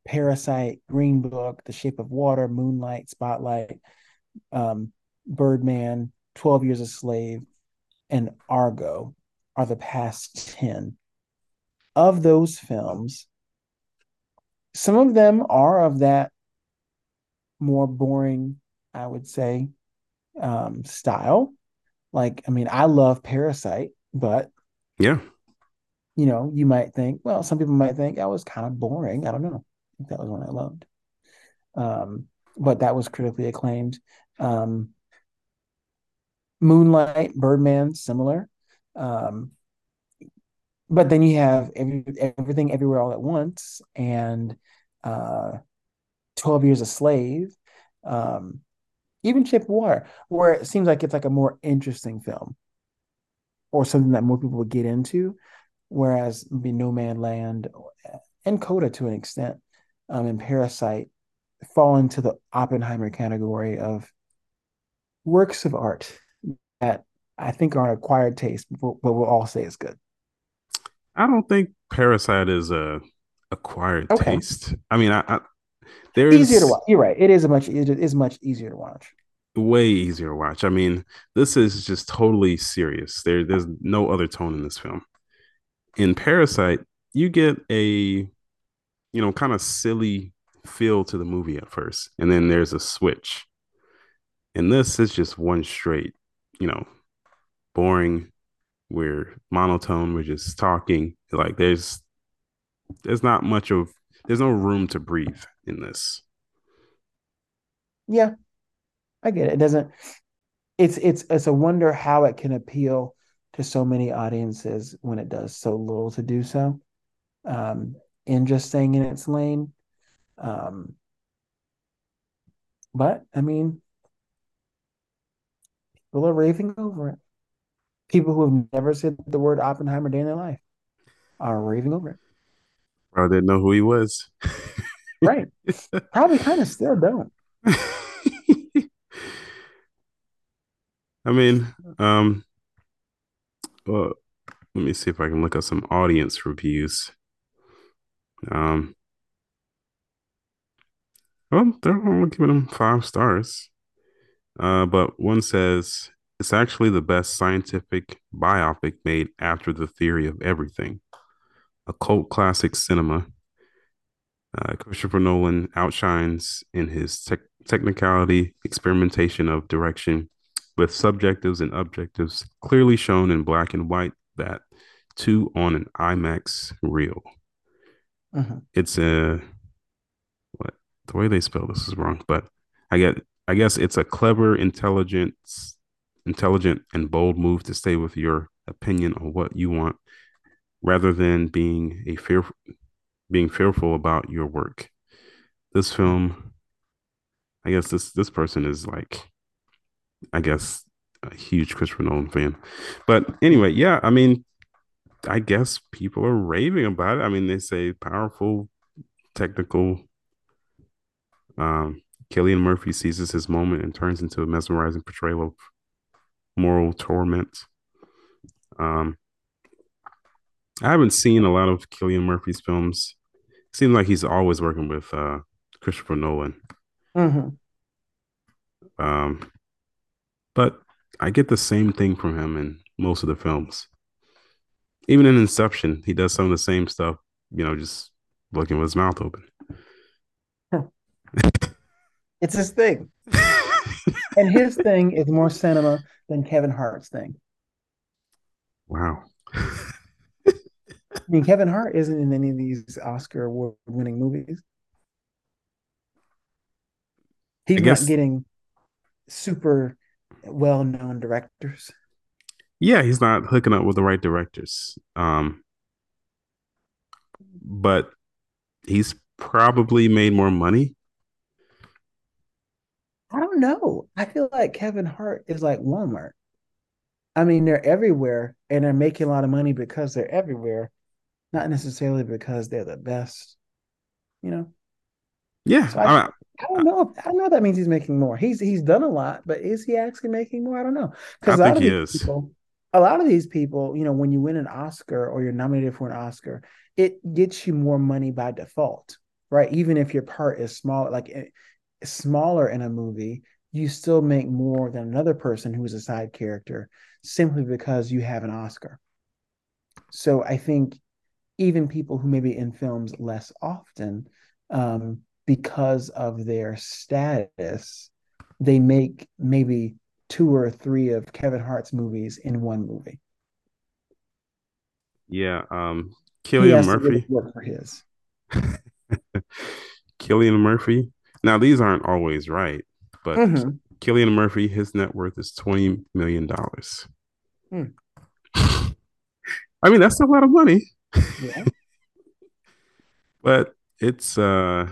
Speaker 2: Parasite, Green Book, The Shape of Water, Moonlight, Spotlight, um, Birdman, 12 Years a Slave, and Argo are the past 10. Of those films, some of them are of that more boring, I would say, um, style. Like, I mean, I love Parasite, but
Speaker 1: yeah,
Speaker 2: you know, you might think, well, some people might think that was kind of boring. I don't know. Think that was one I loved. Um, but that was critically acclaimed. Um, Moonlight, Birdman, similar. Um, but then you have every, everything everywhere all at once and uh, 12 years a slave um, even of Water where it seems like it's like a more interesting film or something that more people would get into whereas maybe land and Coda to an extent um, and Parasite fall into the Oppenheimer category of works of art that I think are an acquired taste, but we'll all say it's good.
Speaker 1: I don't think Parasite is a acquired okay. taste. I mean, I, I there's
Speaker 2: easier to watch. You're right. It is a much it is much easier to watch.
Speaker 1: Way easier to watch. I mean, this is just totally serious. There, there's no other tone in this film. In Parasite, you get a, you know, kind of silly feel to the movie at first, and then there's a switch. And this is just one straight, you know, boring. We're monotone. We're just talking. Like there's there's not much of there's no room to breathe in this.
Speaker 2: Yeah, I get it. It doesn't. It's it's it's a wonder how it can appeal to so many audiences when it does so little to do so, um, in just staying in its lane. Um, but I mean, people are raving over it. People who have never said the word Oppenheimer day in their life are raving over it.
Speaker 1: I didn't know who he was. [laughs]
Speaker 2: right. Probably [laughs] kind of still don't.
Speaker 1: I mean, um, well, let me see if I can look up some audience reviews. Um, well, they're all giving them five stars. Uh, but one says it's actually the best scientific biopic made after The Theory of Everything, a cult classic cinema. Uh, Christopher Nolan outshines in his te- technicality, experimentation of direction, with subjectives and objectives clearly shown in black and white that two on an IMAX reel. Uh-huh. It's a what the way they spell this is wrong, but I get I guess it's a clever, intelligent, intelligent and bold move to stay with your opinion on what you want rather than being a fear being fearful about your work. This film I guess this this person is like I guess a huge Christopher Nolan fan. But anyway, yeah, I mean, I guess people are raving about it. I mean, they say powerful, technical. Um, Cillian Murphy seizes his moment and turns into a mesmerizing portrayal of moral torment. Um, I haven't seen a lot of Cillian Murphy's films. It seems like he's always working with uh, Christopher Nolan. Mm-hmm. Um, but I get the same thing from him in most of the films. Even in Inception, he does some of the same stuff, you know, just looking with his mouth open. [laughs]
Speaker 2: it's his thing. [laughs] and his thing is more cinema than Kevin Hart's thing.
Speaker 1: Wow.
Speaker 2: I mean, Kevin Hart isn't in any of these Oscar award winning movies. He's guess... not getting super well known directors.
Speaker 1: Yeah, he's not hooking up with the right directors. Um, but he's probably made more money.
Speaker 2: I don't know. I feel like Kevin Hart is like Walmart. I mean, they're everywhere and they're making a lot of money because they're everywhere, not necessarily because they're the best, you know?
Speaker 1: Yeah.
Speaker 2: So I, I, I don't know. I know that means he's making more. He's he's done a lot, but is he actually making more? I don't know.
Speaker 1: Because a lot of these
Speaker 2: people, a lot of these people, you know, when you win an Oscar or you're nominated for an Oscar, it gets you more money by default, right? Even if your part is small, like eh, smaller in a movie, you still make more than another person who's a side character simply because you have an Oscar. So I think even people who may be in films less often, um, because of their status, they make maybe two or three of Kevin Hart's movies in one movie.
Speaker 1: Yeah, um Cillian Murphy
Speaker 2: work for his. [laughs]
Speaker 1: Cillian Murphy. Now these aren't always right, but mm-hmm. Cillian Murphy, his net worth is twenty million dollars. Hmm. I mean, that's a lot of money. Yeah. [laughs] but it's uh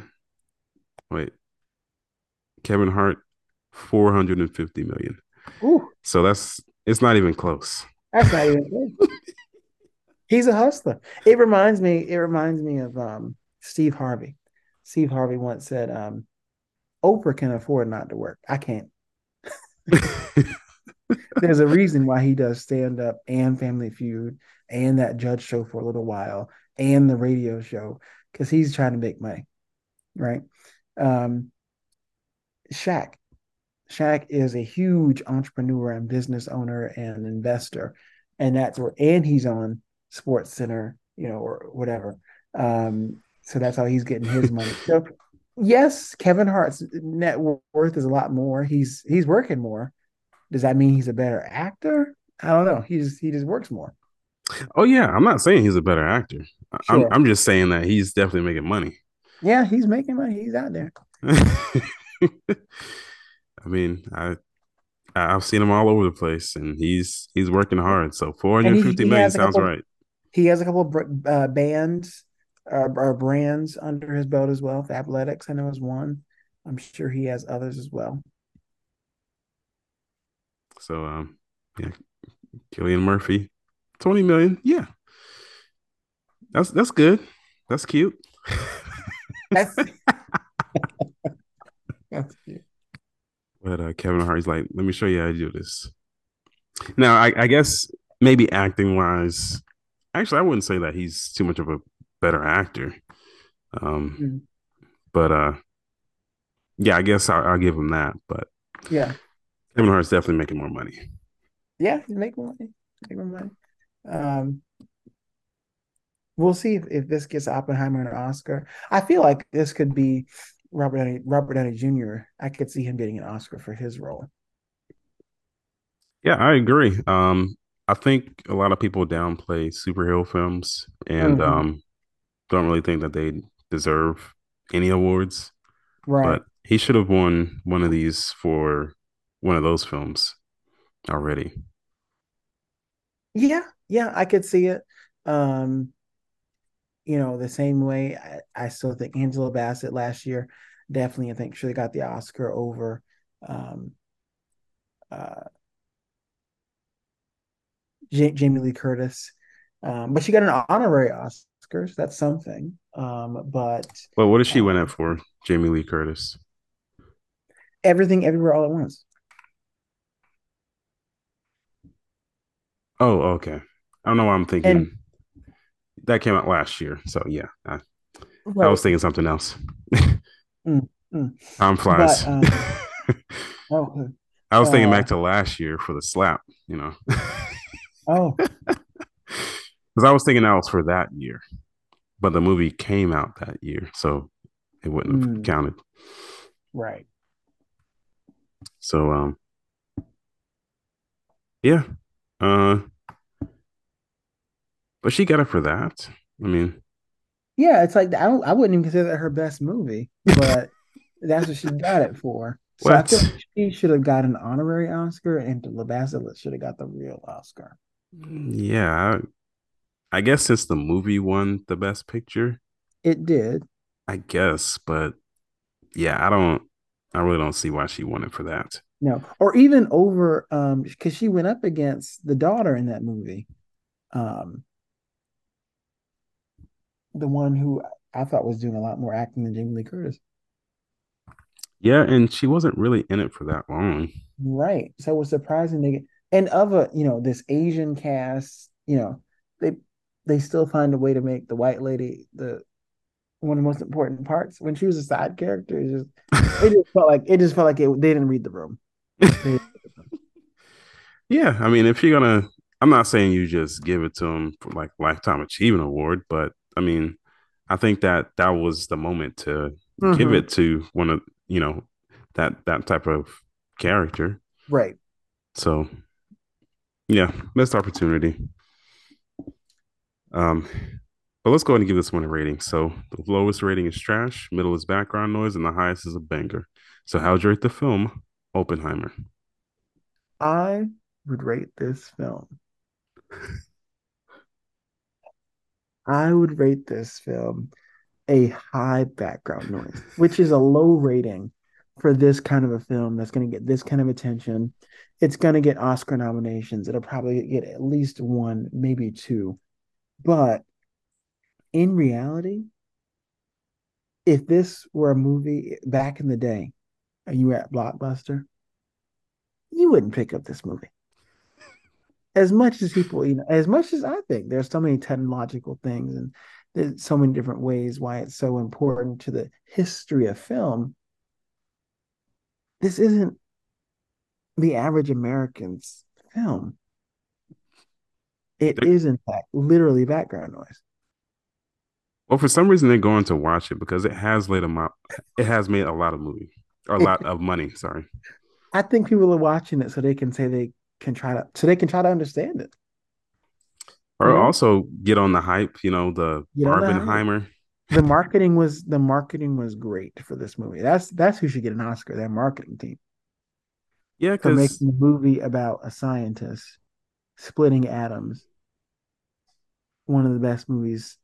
Speaker 1: Wait. Kevin Hart, 450 million. Ooh. So that's it's not even close.
Speaker 2: That's not even close. He's a hustler. It reminds me, it reminds me of um, Steve Harvey. Steve Harvey once said, um, Oprah can afford not to work. I can't. [laughs] There's a reason why he does stand up and Family Feud and that judge show for a little while and the radio show because he's trying to make money. Right um, Shaq. Shaq is a huge entrepreneur and business owner and investor, and that's where and he's on Sports Center, you know, or whatever. Um, so that's how he's getting his money. So yes, Kevin Hart's net worth is a lot more. He's he's working more. Does that mean he's a better actor? I don't know. He just he just works more.
Speaker 1: Oh yeah, I'm not saying he's a better actor.
Speaker 2: Sure.
Speaker 1: I'm I'm just saying that he's definitely making money.
Speaker 2: Yeah, he's making money. He's out there. [laughs]
Speaker 1: I mean, I I've seen him all over the place, and he's he's working hard. So four hundred fifty million
Speaker 2: he
Speaker 1: million
Speaker 2: has a
Speaker 1: sounds
Speaker 2: couple-
Speaker 1: right.
Speaker 2: He has a couple of uh, bands uh, or brands under his belt as well. Athletics, I know, is one. I'm sure he has others as well.
Speaker 1: So um, yeah, Cillian Murphy, 20 million. Yeah, that's that's good. That's cute.
Speaker 2: That's [laughs] [laughs] that's cute.
Speaker 1: But uh, Kevin Hart's like, let me show you how to do this. Now, I, I guess maybe acting wise, actually, I wouldn't say that he's too much of a better actor. Um,
Speaker 2: Mm.
Speaker 1: but uh, yeah, I guess I'll, I'll give him that. But
Speaker 2: Yeah,
Speaker 1: Kevin Hart's definitely making more money.
Speaker 2: yeah, he's making money. Making money. Um, we'll see if, if this gets Oppenheimer an Oscar. I feel like this could be Robert Downey, Robert Downey Jr. I could see him getting an Oscar for his role.
Speaker 1: Yeah, I agree. Um, I think a lot of people downplay superhero films and
Speaker 2: Mhm.
Speaker 1: um, don't really think that they deserve any awards.
Speaker 2: Right.
Speaker 1: But he should have won one of these for one of those films already.
Speaker 2: Yeah, yeah, I could see it. Um, you know, the same way I, I still think Angela Bassett last year definitely I think should have got the Oscar over um uh Ja- Jamie Lee Curtis. Um, but she got an honorary Oscar, so that's something. Um, but
Speaker 1: Well, what did she win
Speaker 2: Um,
Speaker 1: it for? Jamie Lee Curtis.
Speaker 2: everything everywhere all at once.
Speaker 1: Oh, okay. I don't know why I'm thinking
Speaker 2: And-
Speaker 1: that came out last year. So yeah, I, I was thinking something else.
Speaker 2: Mm, mm.
Speaker 1: Time flies.
Speaker 2: um, [laughs] Oh,
Speaker 1: I was thinking
Speaker 2: uh,
Speaker 1: back to last year for the slap, you know,
Speaker 2: oh, [laughs]
Speaker 1: because I was thinking that was for that year, but the movie came out that year, so it wouldn't have
Speaker 2: Mm.
Speaker 1: counted.
Speaker 2: right.
Speaker 1: So um yeah. Uh but she got it for that. I mean,
Speaker 2: Yeah, it's like I don't, I wouldn't even consider that her best movie, but [laughs] that's what she got it for. So I
Speaker 1: What?
Speaker 2: feel like she should have got an honorary Oscar, and LaBassett should have got the real Oscar.
Speaker 1: yeah. I, I guess since the movie won the best picture,
Speaker 2: It did.
Speaker 1: I guess, but yeah, I don't I really don't see why she won it for that.
Speaker 2: No, or even over um because she went up against the daughter in that movie. Um the one who I thought was doing a lot more acting than Jamie Lee Curtis.
Speaker 1: Yeah, and she wasn't really in it for that long.
Speaker 2: Right. So it was surprising they get and of a you know this Asian cast, you know, they they still find a way to make the white lady the one of the most important parts. When she was a side character, it just it just felt like it just felt like it, they didn't read the room. [laughs]
Speaker 1: Yeah, I mean, if you're gonna, I'm not saying you just give it to them for like lifetime achievement award, but I mean, I think that that was the moment to give
Speaker 2: Mhm.
Speaker 1: it to one of you know that that type of character.
Speaker 2: right.
Speaker 1: So, yeah, missed opportunity. Um, but let's go ahead and give this one a rating. So the lowest rating is trash, middle is background noise, and the highest is a banger. So how'd you rate the film Oppenheimer?
Speaker 2: I would rate this film. [laughs] I would rate this film a high background noise, which is a low rating for this kind of a film that's going to get this kind of attention. It's going to get Oscar nominations. It'll probably get at least one, maybe two. But in reality, if this were a movie back in the day and you were at Blockbuster, you wouldn't pick up this movie. As much as people, you know, as much as I think there's so many technological things and there's so many different ways why it's so important to the history of film. This isn't the average American's film. It
Speaker 1: There-
Speaker 2: is, in fact, literally background noise.
Speaker 1: Well, for some reason they're going to watch it because it has made a mo- it has made a lot of movie or a lot of money. Sorry. [laughs]
Speaker 2: I think people are watching it so they can say they can try to so they can try to understand it.
Speaker 1: Or know? also get on the hype, you know, the Barbenheimer.
Speaker 2: The marketing was the marketing was great for this movie. That's that's who should get an Oscar, that marketing team.
Speaker 1: Yeah, because
Speaker 2: making a movie about a scientist splitting atoms. One of the best movies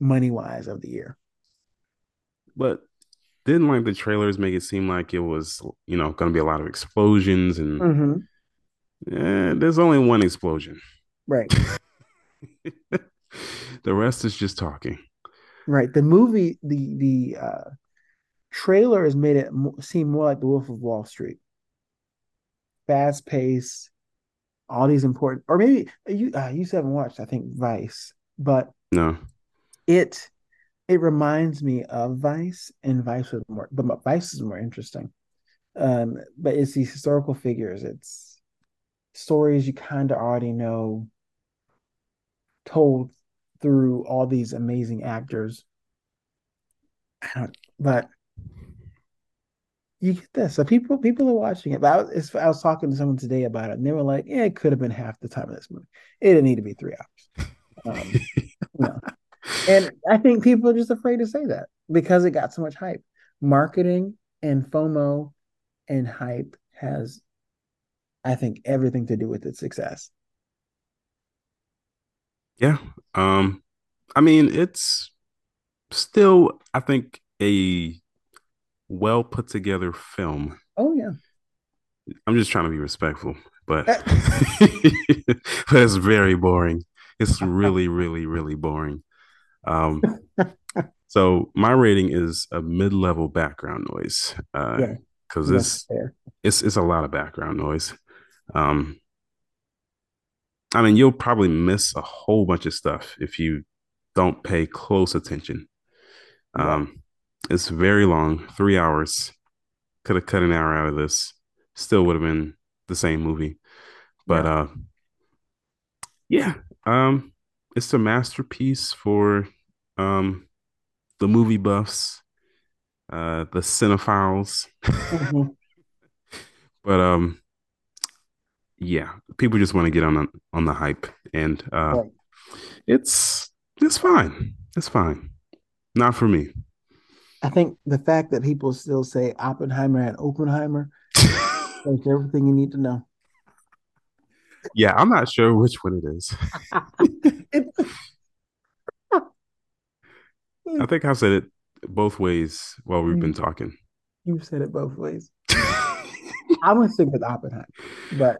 Speaker 2: money wise of the year.
Speaker 1: But didn't like the trailers make it seem like it was, you know, going to be a lot of explosions and
Speaker 2: mm-hmm.
Speaker 1: Yeah, there's only one explosion.
Speaker 2: Right. [laughs]
Speaker 1: the rest is just talking.
Speaker 2: Right. The movie, the the uh, trailer has made it seem more like The Wolf of Wall Street. Fast pace, all these important, or maybe you uh, you haven't watched, I think Vice, but
Speaker 1: no,
Speaker 2: it it reminds me of Vice, and Vice was more, but Vice is more interesting. Um, but it's these historical figures. It's stories you kind of already know, told through all these amazing actors. I don't, but you get this. So people people are watching it. But I was, I was talking to someone today about it, and they were like, "Yeah, it could have been half the time of this movie. It didn't need to be three hours." Um, no. [laughs] And I think people are just afraid to say that because it got so much hype. Marketing and FOMO and hype has, I think, everything to do with its success.
Speaker 1: Yeah. Um, I mean, it's still, I think, a well put together film.
Speaker 2: Oh yeah.
Speaker 1: I'm just trying to be respectful, but [laughs] but it's very boring. It's [laughs] really, really, really boring. Um, [laughs] so my rating is a mid-level background noise. Uh, yeah, because it's it's it's a lot of background noise. Um, I mean, you'll probably miss a whole bunch of stuff if you don't pay close attention. Um, it's very long, three hours. Could have cut an hour out of this. Still would have been the same movie. But yeah. uh yeah, um it's a masterpiece for um the movie buffs, uh the cinephiles. Mm-hmm. [laughs] but um yeah, people just want to get on the, on the hype and uh right. it's it's fine. It's fine. Not for me.
Speaker 2: I think the fact that people still say Oppenheimer and Oppenheimer [laughs] tells everything you need to know.
Speaker 1: Yeah, I'm not sure which one it is. [laughs] I think I've said it both ways while we've been talking.
Speaker 2: You've said it both ways. [laughs] I'm gonna stick with Oppenheimer, but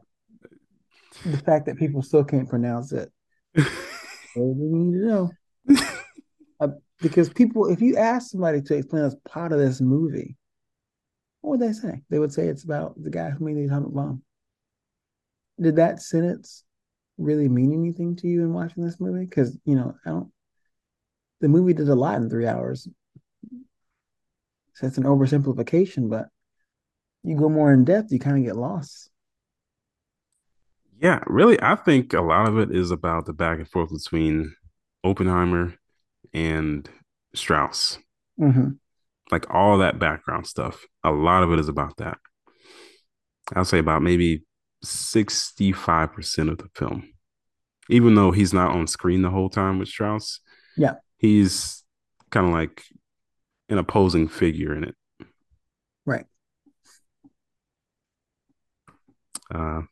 Speaker 2: the fact that people still can't pronounce it, [laughs] to know. Uh, because people, if you ask somebody to explain as part of this movie, what would they say? They would say it's about the guy who made the atomic bomb. Did that sentence really mean anything to you in watching this movie? Because you know, I don't. The movie did a lot in three hours. So it's an oversimplification, but you go more in depth, you kind of get lost.
Speaker 1: Yeah, really, I think a lot of it is about the back and forth between Oppenheimer and Strauss.
Speaker 2: Mm-hmm.
Speaker 1: Like all that background stuff. A lot of it is about that. I'll say about maybe 65% of the film. Even though he's not on screen the whole time with Strauss.
Speaker 2: Yeah.
Speaker 1: He's kind of like an opposing figure in it.
Speaker 2: Right.
Speaker 1: Uh,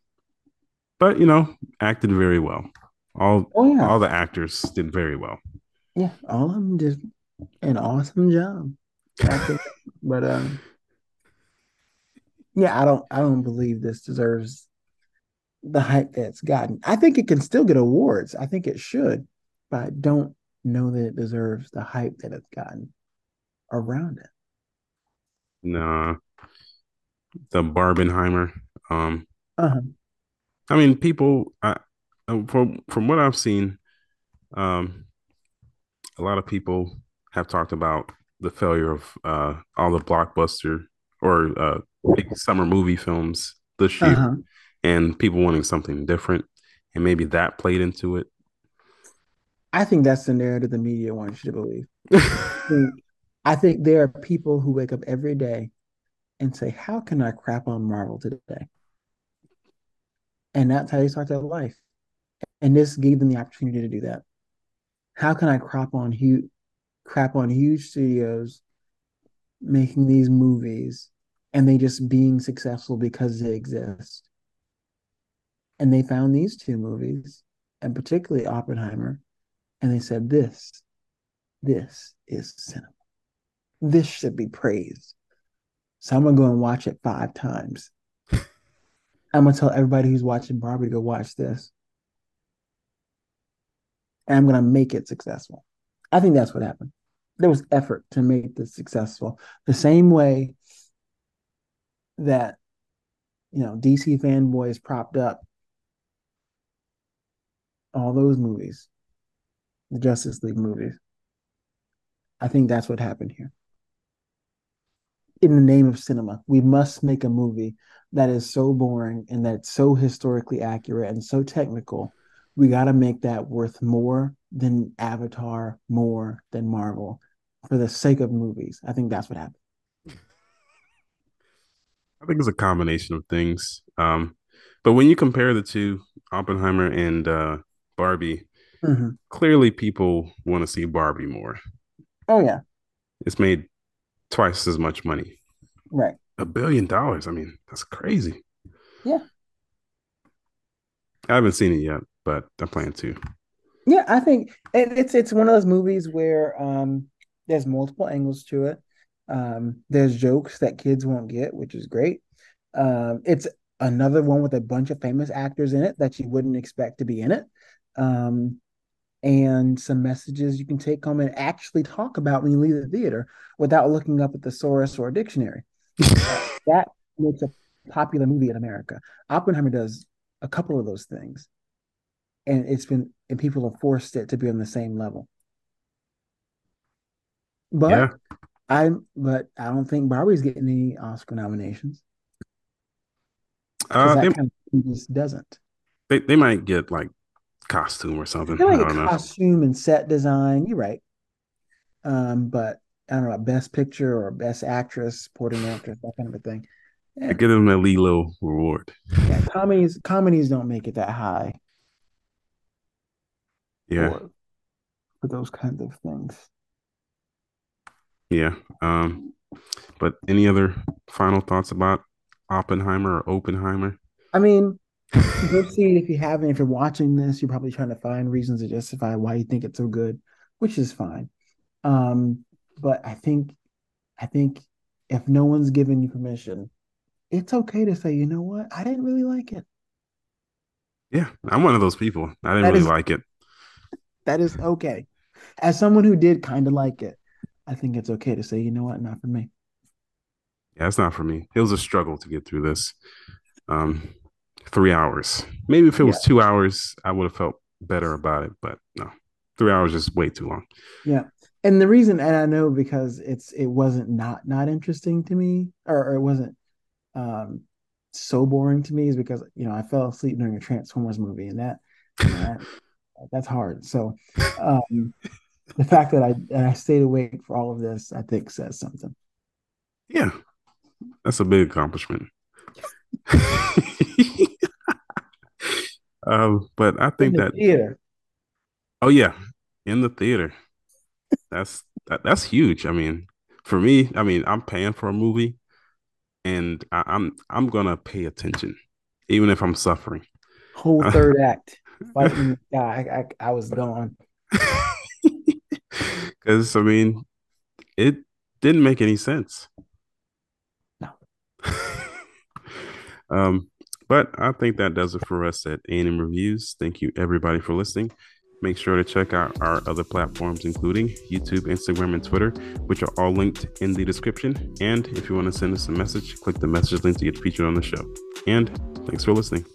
Speaker 1: but you know, acted very well. All
Speaker 2: oh, yeah.
Speaker 1: all the actors did very well.
Speaker 2: Yeah, all of them did an awesome job. [laughs] but um, yeah, I don't I don't believe this deserves the hype that's gotten. I think it can still get awards. I think it should, but I don't know that it deserves the hype that it's gotten around it.
Speaker 1: Nah. The Barbenheimer. Um
Speaker 2: uh-huh.
Speaker 1: I mean people I from from what I've seen, um a lot of people have talked about the failure of uh, all the blockbuster or uh, big summer movie films this year, uh-huh. and people wanting something different, and maybe that played into it.
Speaker 2: I think that's the narrative the media wants you to believe. I, [laughs] think, I think there are people who wake up every day and say, "How can I crap on Marvel today?" And that's how they start their life. And this gave them the opportunity to do that. How can I crop on huge crap on huge studios making these movies and they just being successful because they exist? And they found these two movies, and particularly Oppenheimer, and they said, This, this is cinema. This should be praised. So I'm gonna go and watch it five times. I'm gonna tell everybody who's watching Barbie to go watch this. And I'm gonna make it successful. I think that's what happened. There was effort to make this successful. The same way that you know DC fanboys propped up all those movies, the Justice League movies. I think that's what happened here. In the name of cinema, we must make a movie that is so boring and that's so historically accurate and so technical. We got to make that worth more than Avatar, more than Marvel for the sake of movies. I think that's what happened. [laughs]
Speaker 1: I think it's a combination of things. Um, but when you compare the two, Oppenheimer and uh, Barbie, mm-hmm. clearly people want to see Barbie more.
Speaker 2: Oh yeah,
Speaker 1: it's made twice as much money.
Speaker 2: Right,
Speaker 1: a billion dollars. I mean, that's crazy.
Speaker 2: Yeah,
Speaker 1: I haven't seen it yet, but I plan to.
Speaker 2: Yeah, I think it's it's one of those movies where um, there's multiple angles to it. Um, there's jokes that kids won't get, which is great. Um, it's another one with a bunch of famous actors in it that you wouldn't expect to be in it um, and some messages you can take home and actually talk about when you leave the theater without looking up at the source or a dictionary. [laughs] that makes a popular movie in America. Oppenheimer does a couple of those things, and it's been and people have forced it to be on the same level. But yeah. I but I don't think Barbie's getting any Oscar nominations.
Speaker 1: Uh,
Speaker 2: that kind of just doesn't.
Speaker 1: They they might get like costume or something.
Speaker 2: like a costume and set design. You're right. Um, but I don't know, best picture or best actress, supporting actress, that kind of a thing.
Speaker 1: Yeah. Get them a Lilo reward.
Speaker 2: Yeah, comedies comedies don't make it that high.
Speaker 1: Yeah. For,
Speaker 2: for those kinds of things.
Speaker 1: Yeah. Um, but any other final thoughts about Oppenheimer or Oppenheimer?
Speaker 2: I mean, [laughs] go see it if you haven't. If you're watching this, you're probably trying to find reasons to justify why you think it's so good, which is fine. Um, but I think, I think if no one's given you permission, it's okay to say, you know what, I didn't really like it.
Speaker 1: Yeah, I'm one of those people. I didn't that really is, like it.
Speaker 2: That is okay. As someone who did kind of like it, I think it's okay to say, you know what, not for me.
Speaker 1: Yeah, it's not for me. It was a struggle to get through this. Um, three hours. Maybe if it was yeah. two hours, I would have felt better about it. But no, three hours is way too long.
Speaker 2: Yeah, and the reason, and I know because it's it wasn't not not interesting to me, or, or it wasn't um so boring to me, is because you know I fell asleep during a Transformers movie, and that, that [laughs] that's hard. So um the fact that I that I stayed awake for all of this, I think, says something.
Speaker 1: Yeah, that's a big accomplishment. [laughs] um, but I think that
Speaker 2: theater.
Speaker 1: Oh yeah, in the theater. That's that, that's huge. I mean, for me, I mean, I'm paying for a movie, and I, I'm I'm gonna pay attention, even if I'm suffering.
Speaker 2: Whole third act, [laughs] fighting guy. I, I, I was gone.
Speaker 1: Because [laughs] I mean, it didn't make any sense.
Speaker 2: No. [laughs]
Speaker 1: Um, but I think that does it for us at A&M Reviews. Thank you everybody for listening. Make sure to check out our other platforms, including YouTube, Instagram, and Twitter, which are all linked in the description. And if you want to send us a message, click the message link to get featured on the show. And thanks for listening.